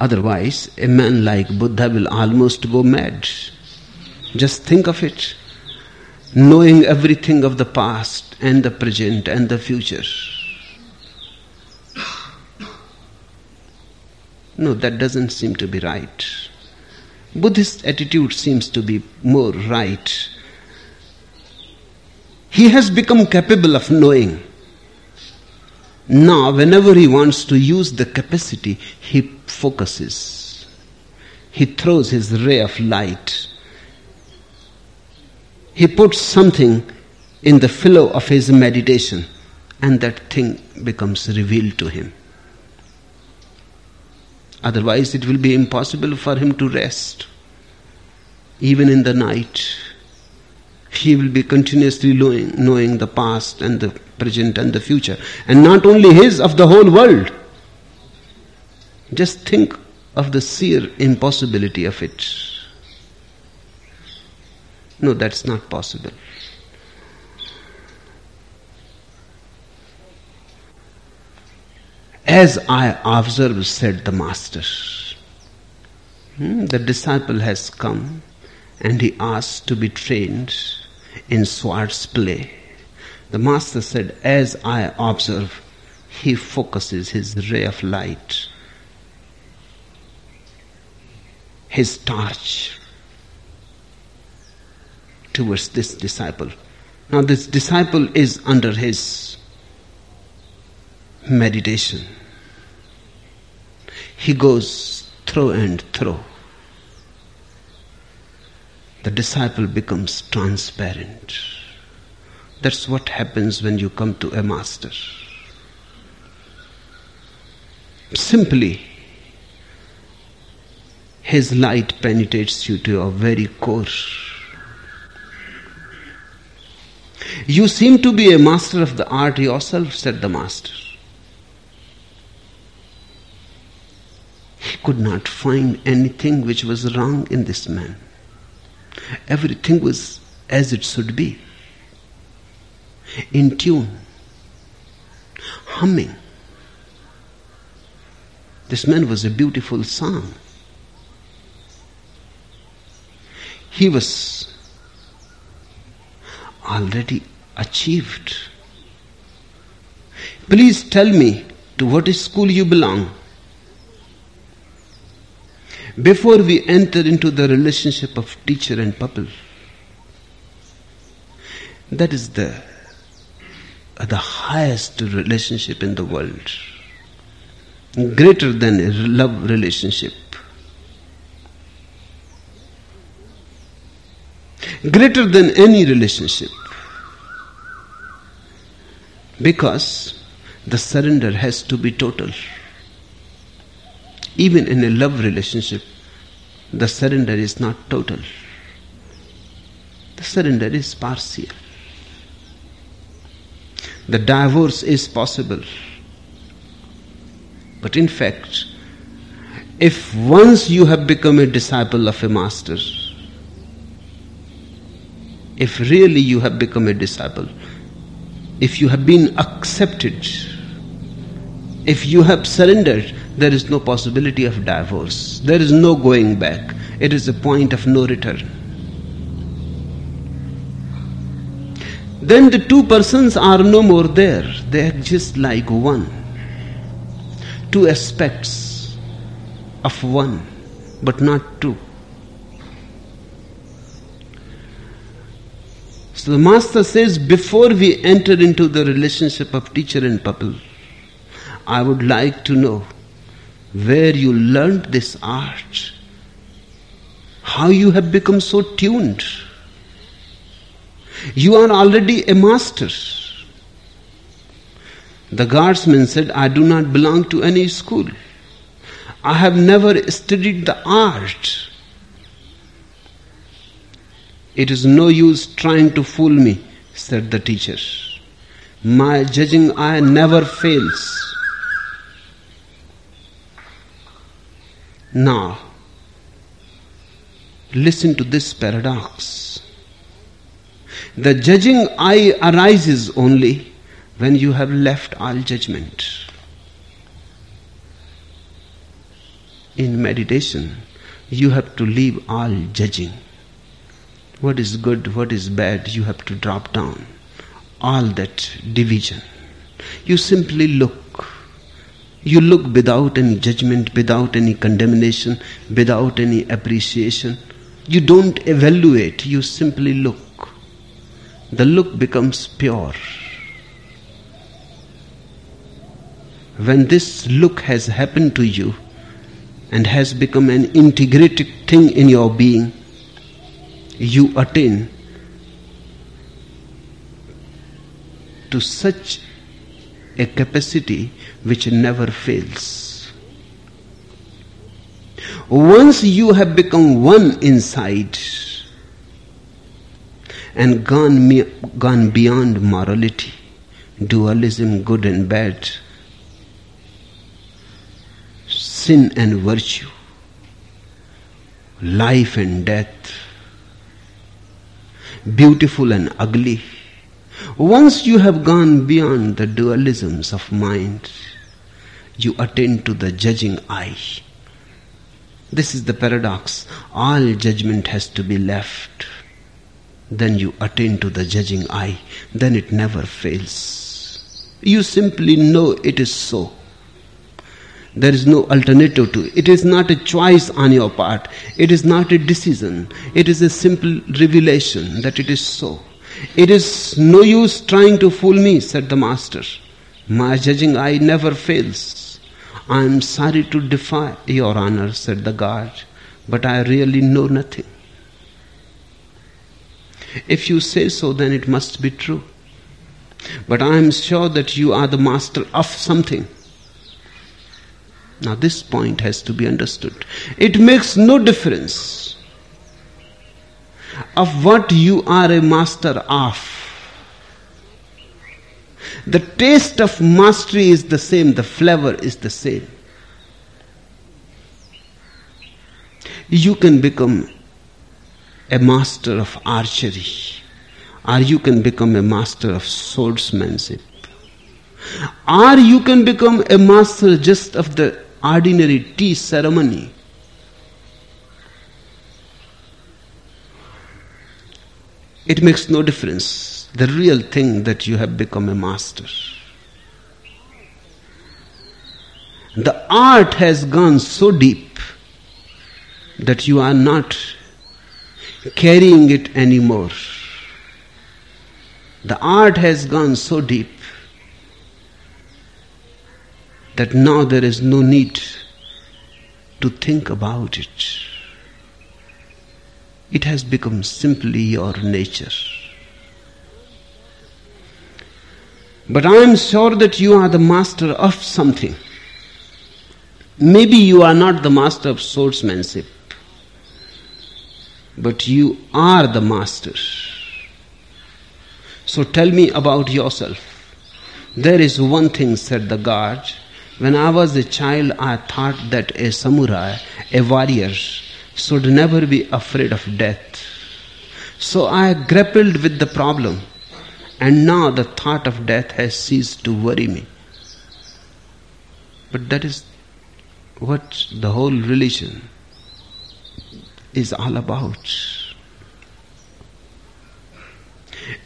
Otherwise, a man like Buddha will almost go mad. Just think of it knowing everything of the past and the present and the future. No, that doesn't seem to be right. Buddhist attitude seems to be more right. He has become capable of knowing. Now, whenever he wants to use the capacity, he focuses. He throws his ray of light. He puts something in the flow of his meditation, and that thing becomes revealed to him. Otherwise, it will be impossible for him to rest. Even in the night, he will be continuously knowing, knowing the past and the present and the future. And not only his, of the whole world. Just think of the sheer impossibility of it. No, that's not possible. As I observe, said the Master, hmm, the disciple has come and he asked to be trained in swords play. The Master said, As I observe, he focuses his ray of light, his torch towards this disciple. Now, this disciple is under his meditation. He goes through and through. The disciple becomes transparent. That's what happens when you come to a master. Simply, his light penetrates you to your very core. You seem to be a master of the art yourself, said the master. He could not find anything which was wrong in this man. Everything was as it should be in tune, humming. This man was a beautiful song. He was already achieved. Please tell me to what school you belong. Before we enter into the relationship of teacher and pupil, that is the the highest relationship in the world, greater than a love relationship, greater than any relationship, because the surrender has to be total. Even in a love relationship, the surrender is not total. The surrender is partial. The divorce is possible. But in fact, if once you have become a disciple of a master, if really you have become a disciple, if you have been accepted, if you have surrendered, there is no possibility of divorce. There is no going back. It is a point of no return. then the two persons are no more there. They exist like one. Two aspects of one, but not two. So the Master says, before we enter into the relationship of teacher and pupil, I would like to know where you learned this art, how you have become so tuned you are already a master. The guardsman said, I do not belong to any school. I have never studied the art. It is no use trying to fool me, said the teacher. My judging eye never fails. Now, listen to this paradox. The judging eye arises only when you have left all judgment. In meditation, you have to leave all judging. What is good, what is bad, you have to drop down. All that division. You simply look. You look without any judgment, without any condemnation, without any appreciation. You don't evaluate, you simply look the look becomes pure. When this look has happened to you and has become an integrated thing in your being, you attain to such a capacity which never fails. Once you have become one inside, and gone, me, gone beyond morality, dualism, good and bad, sin and virtue, life and death, beautiful and ugly. Once you have gone beyond the dualisms of mind, you attend to the judging eye. This is the paradox. All judgment has to be left then you attain to the judging eye. Then it never fails. You simply know it is so. There is no alternative to it. It is not a choice on your part. It is not a decision. It is a simple revelation that it is so. It is no use trying to fool me, said the master. My judging eye never fails. I am sorry to defy your honor, said the guard, but I really know nothing. If you say so, then it must be true. But I am sure that you are the master of something. Now, this point has to be understood. It makes no difference of what you are a master of. The taste of mastery is the same, the flavor is the same. You can become a master of archery, or you can become a master of swordsmanship, or you can become a master just of the ordinary tea ceremony. It makes no difference. The real thing that you have become a master. The art has gone so deep that you are not carrying it anymore. The art has gone so deep that now there is no need to think about it. It has become simply your nature. But I am sure that you are the master of something. Maybe you are not the master of swordsmanship, but you are the master. So tell me about yourself. There is one thing, said the guard. When I was a child, I thought that a samurai, a warrior, should never be afraid of death. So I grappled with the problem, and now the thought of death has ceased to worry me. But that is what the whole religion is all about.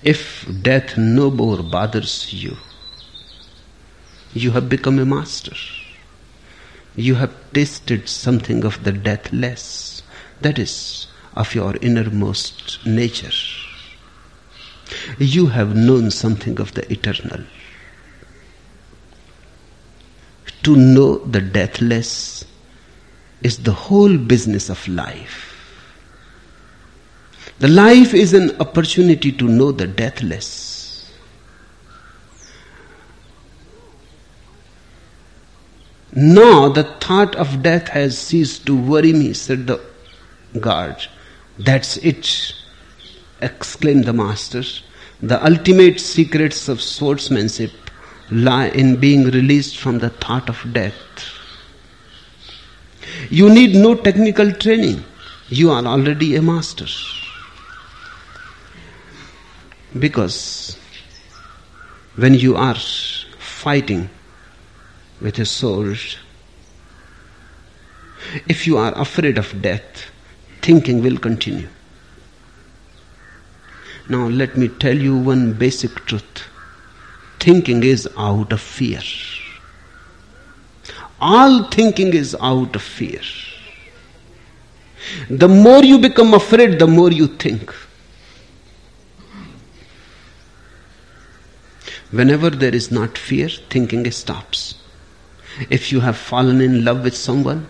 If death no more bothers you, you have become a master. You have tasted something of the deathless, that is, of your innermost nature. You have known something of the eternal. To know the deathless is the whole business of life. The life is an opportunity to know the deathless. Now the thought of death has ceased to worry me, said the guard. That's it, exclaimed the master. The ultimate secrets of swordsmanship lie in being released from the thought of death. You need no technical training. You are already a master. Because when you are fighting with a sword, if you are afraid of death, thinking will continue. Now, let me tell you one basic truth thinking is out of fear. All thinking is out of fear. The more you become afraid, the more you think. Whenever there is not fear, thinking stops. If you have fallen in love with someone,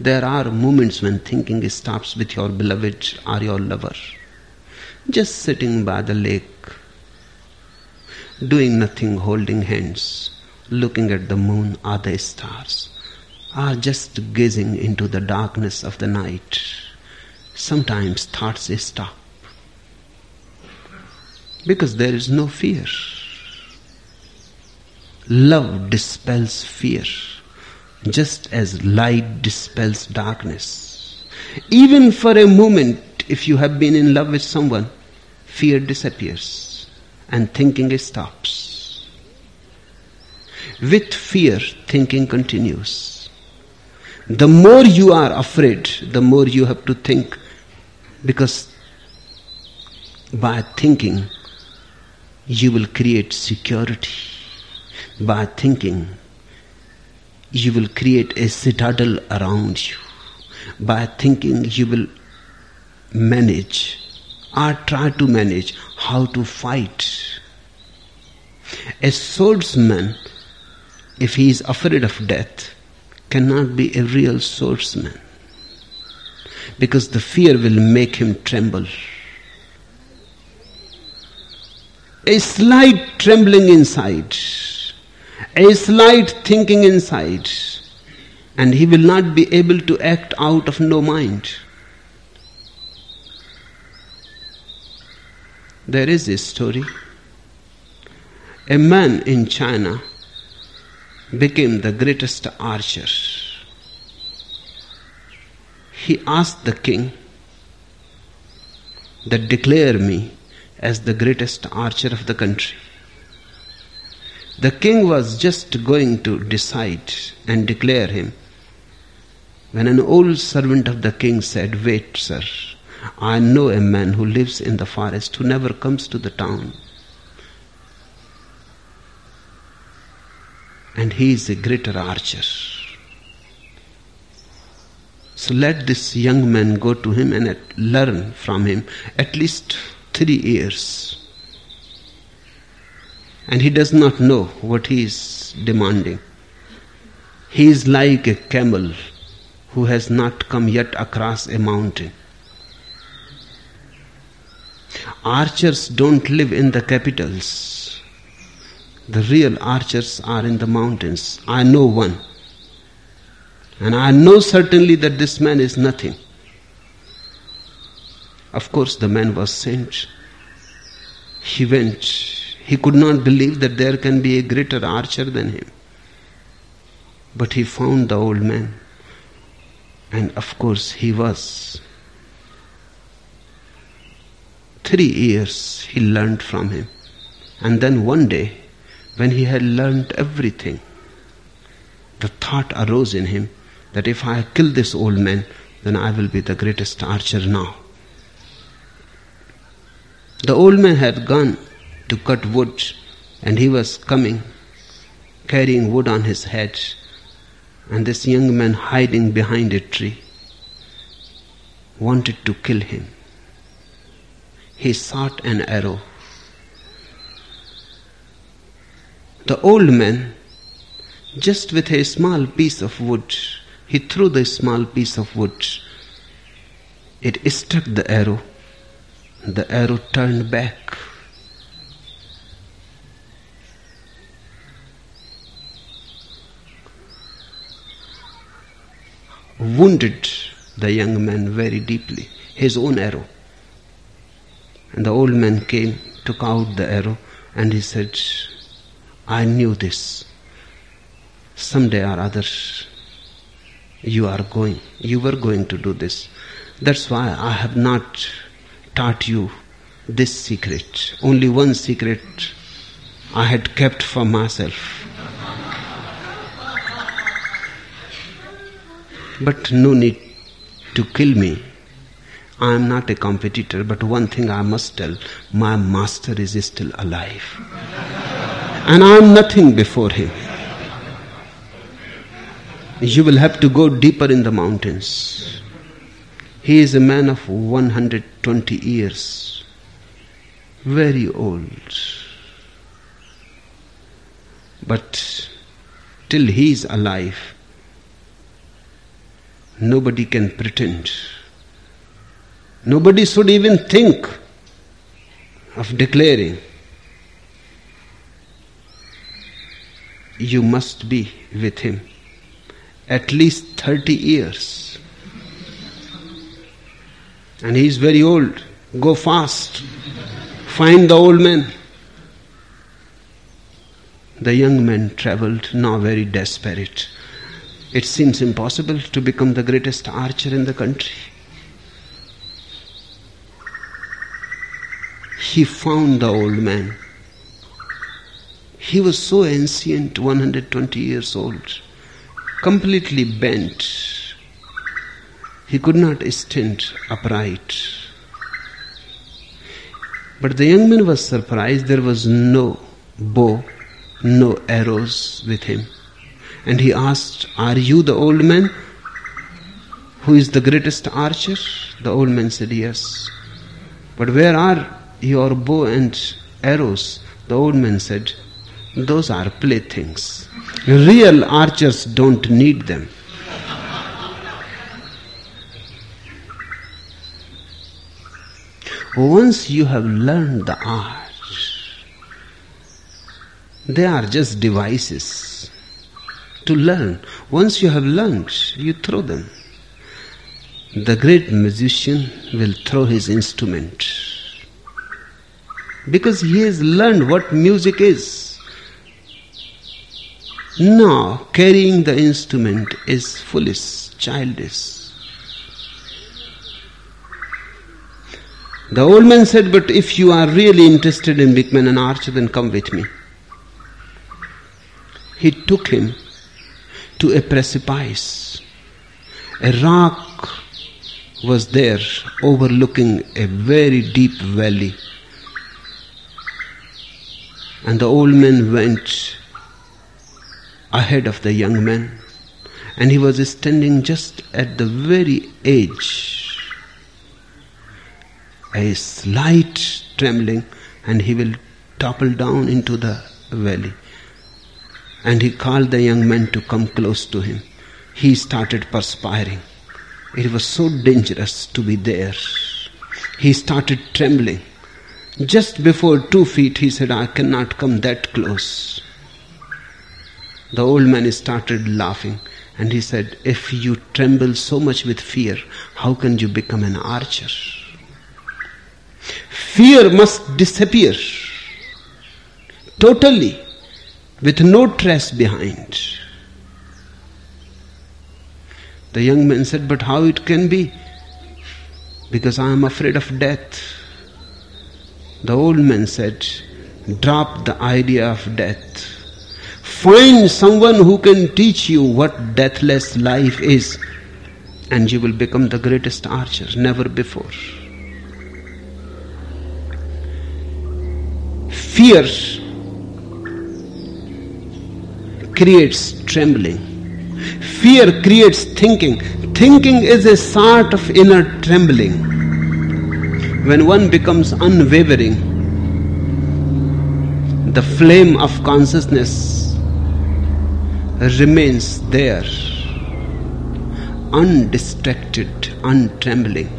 there are moments when thinking stops with your beloved or your lover. Just sitting by the lake, doing nothing, holding hands, looking at the moon or the stars, or just gazing into the darkness of the night. Sometimes thoughts stop because there is no fear. Love dispels fear, just as light dispels darkness. Even for a moment, if you have been in love with someone, fear disappears and thinking stops. With fear, thinking continues. The more you are afraid, the more you have to think because By thinking, you will create security. By thinking, you will create a citadel around you. By thinking, you will manage or try to manage how to fight. A swordsman, if he is afraid of death, cannot be a real swordsman because the fear will make him tremble. A slight trembling inside, a slight thinking inside, and he will not be able to act out of no mind. There is a story. A man in China became the greatest archer. He asked the king that declare me as the greatest archer of the country. The king was just going to decide and declare him when an old servant of the king said, Wait, sir, I know a man who lives in the forest who never comes to the town. And he is a greater archer. So let this young man go to him and learn from him at least three years. And he does not know what he is demanding. He is like a camel who has not come yet across a mountain. Archers don't live in the capitals. The real archers are in the mountains. I know one. And I know certainly that this man is nothing. Of course, the man was sent. He went. He could not believe that there can be a greater archer than him. But he found the old man. And of course, he was. Three years he learned from him. And then one day, when he had learned everything, the thought arose in him that if I kill this old man, then I will be the greatest archer now. The old man had gone to cut wood and he was coming carrying wood on his head and this young man hiding behind a tree wanted to kill him. He shot an arrow. The old man, just with a small piece of wood, he threw the small piece of wood. It struck the arrow. The arrow turned back. Wounded the young man very deeply, his own arrow. And the old man came, took out the arrow, and he said, I knew this. Someday or other, you are going, you were going to do this. That's why I have not taught you this secret. Only one secret I had kept for myself. But no need to kill me. I am not a competitor, but one thing I must tell my master is still alive. And I am nothing before him you will have to go deeper in the mountains. He is a man of 120 years, very old. But till he is alive, nobody can pretend. Nobody should even think of declaring. You must be with him at least 30 years. And he is very old. Go fast. Find the old man. The young man traveled, now very desperate. It seems impossible to become the greatest archer in the country. He found the old man. He was so ancient, 120 years old completely bent. He could not stand upright. But the young man was surprised there was no bow, no arrows with him. And he asked, Are you the old man who is the greatest archer? The old man said, Yes. But where are your bow and arrows? The old man said, Those are playthings. Real archers don't need them. Once you have learned the art, they are just devices to learn. Once you have learned, you throw them. The great musician will throw his instrument because he has learned what music is. Now, carrying the instrument is foolish, childish. The old man said, But if you are really interested in becoming an archer, then come with me. He took him to a precipice. A rock was there overlooking a very deep valley. And the old man went ahead of the young man, and he was standing just at the very edge a slight trembling, and he will topple down into the valley. And he called the young man to come close to him. He started perspiring. It was so dangerous to be there. He started trembling. Just before two feet, he said, I cannot come that close. The old man started laughing and he said, If you tremble so much with fear, how can you become an archer? Fear must disappear totally with no trace behind. The young man said, But how it can be? Because I am afraid of death. The old man said, Drop the idea of death. Find someone who can teach you what deathless life is, and you will become the greatest archer, never before. Fear creates trembling. Fear creates thinking. Thinking is a sort of inner trembling. When one becomes unwavering, the flame of consciousness remains there, undistracted, untrembling.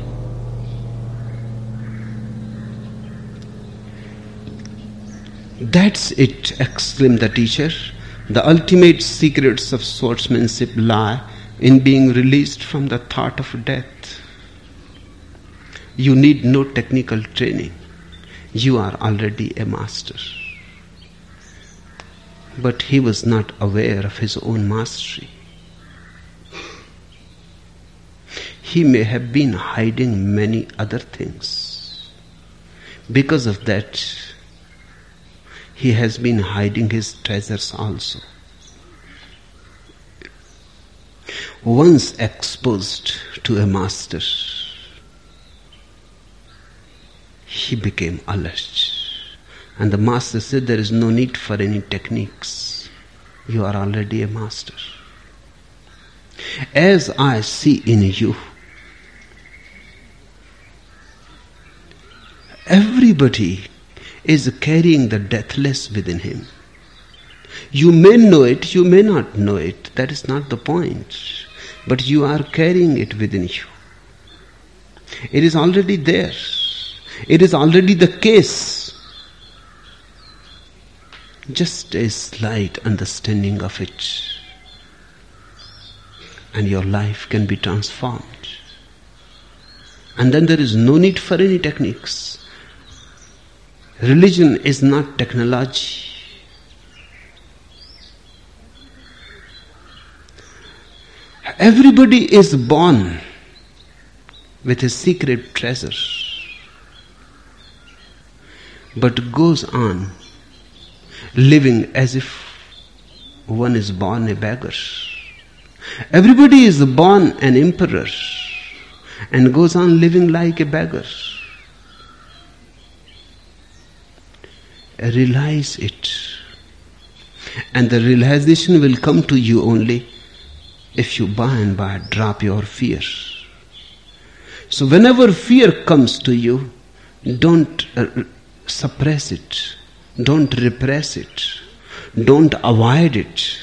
That's it, exclaimed the teacher. The ultimate secrets of swordsmanship lie in being released from the thought of death. You need no technical training. You are already a master. But he was not aware of his own mastery. He may have been hiding many other things. Because of that, he has been hiding his treasures also. Once exposed to a master, he became alert. And the master said, There is no need for any techniques. You are already a master. As I see in you, everybody is carrying the deathless within him. You may know it, you may not know it. That is not the point. But you are carrying it within you. It is already there. It is already the case. Just a slight understanding of it, and your life can be transformed. And then there is no need for any techniques. Religion is not technology. Everybody is born with a secret treasure, but goes on living as if one is born a beggar. Everybody is born an emperor and goes on living like a beggar. realize it. And the realization will come to you only if you by and by drop your fear. So, whenever fear comes to you, don't uh, suppress it, don't repress it, don't avoid it,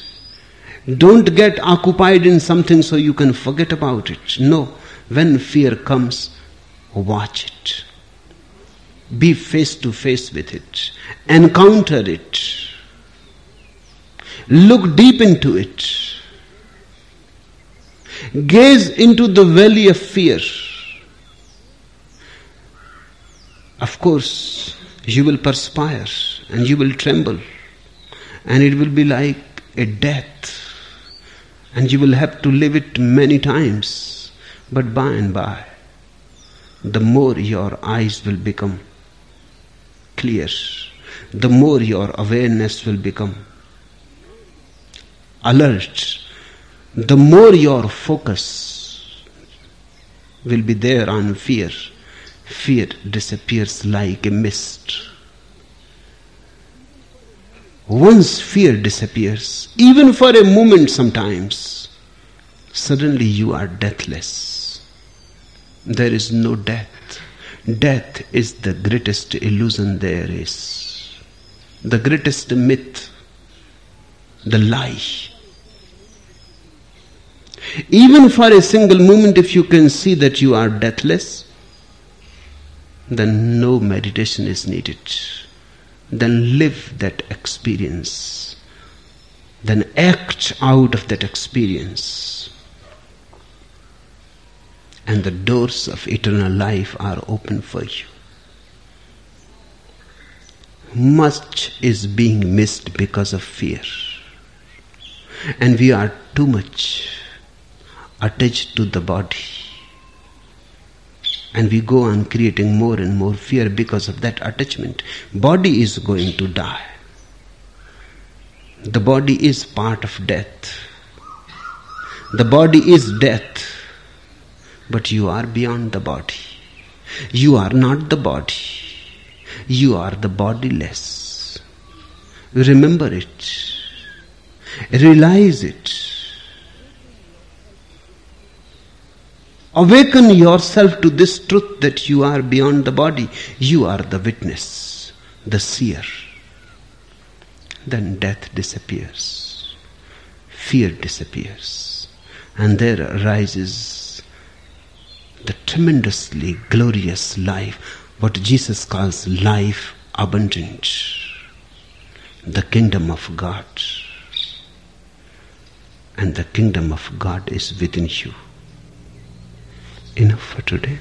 don't get occupied in something so you can forget about it. No, when fear comes, watch it. Be face to face with it. Encounter it. Look deep into it. Gaze into the valley of fear. Of course, you will perspire and you will tremble, and it will be like a death, and you will have to live it many times. But by and by, the more your eyes will become clear, the more your awareness will become alert, the more your focus will be there on fear. Fear disappears like a mist. Once fear disappears, even for a moment sometimes, suddenly you are deathless. There is no death. Death is the greatest illusion there is, the greatest myth, the lie. Even for a single moment, if you can see that you are deathless, then no meditation is needed. Then live that experience. Then act out of that experience and the doors of eternal life are open for you. Much is being missed because of fear. And we are too much attached to the body. And we go on creating more and more fear because of that attachment. Body is going to die. The body is part of death. The body is death but you are beyond the body. You are not the body. You are the bodiless. Remember it. Realize it. Awaken yourself to this truth that you are beyond the body. You are the witness, the seer. Then death disappears. Fear disappears. And there arises the tremendously glorious life, what Jesus calls life abundant, the kingdom of God. And the kingdom of God is within you. Enough for today.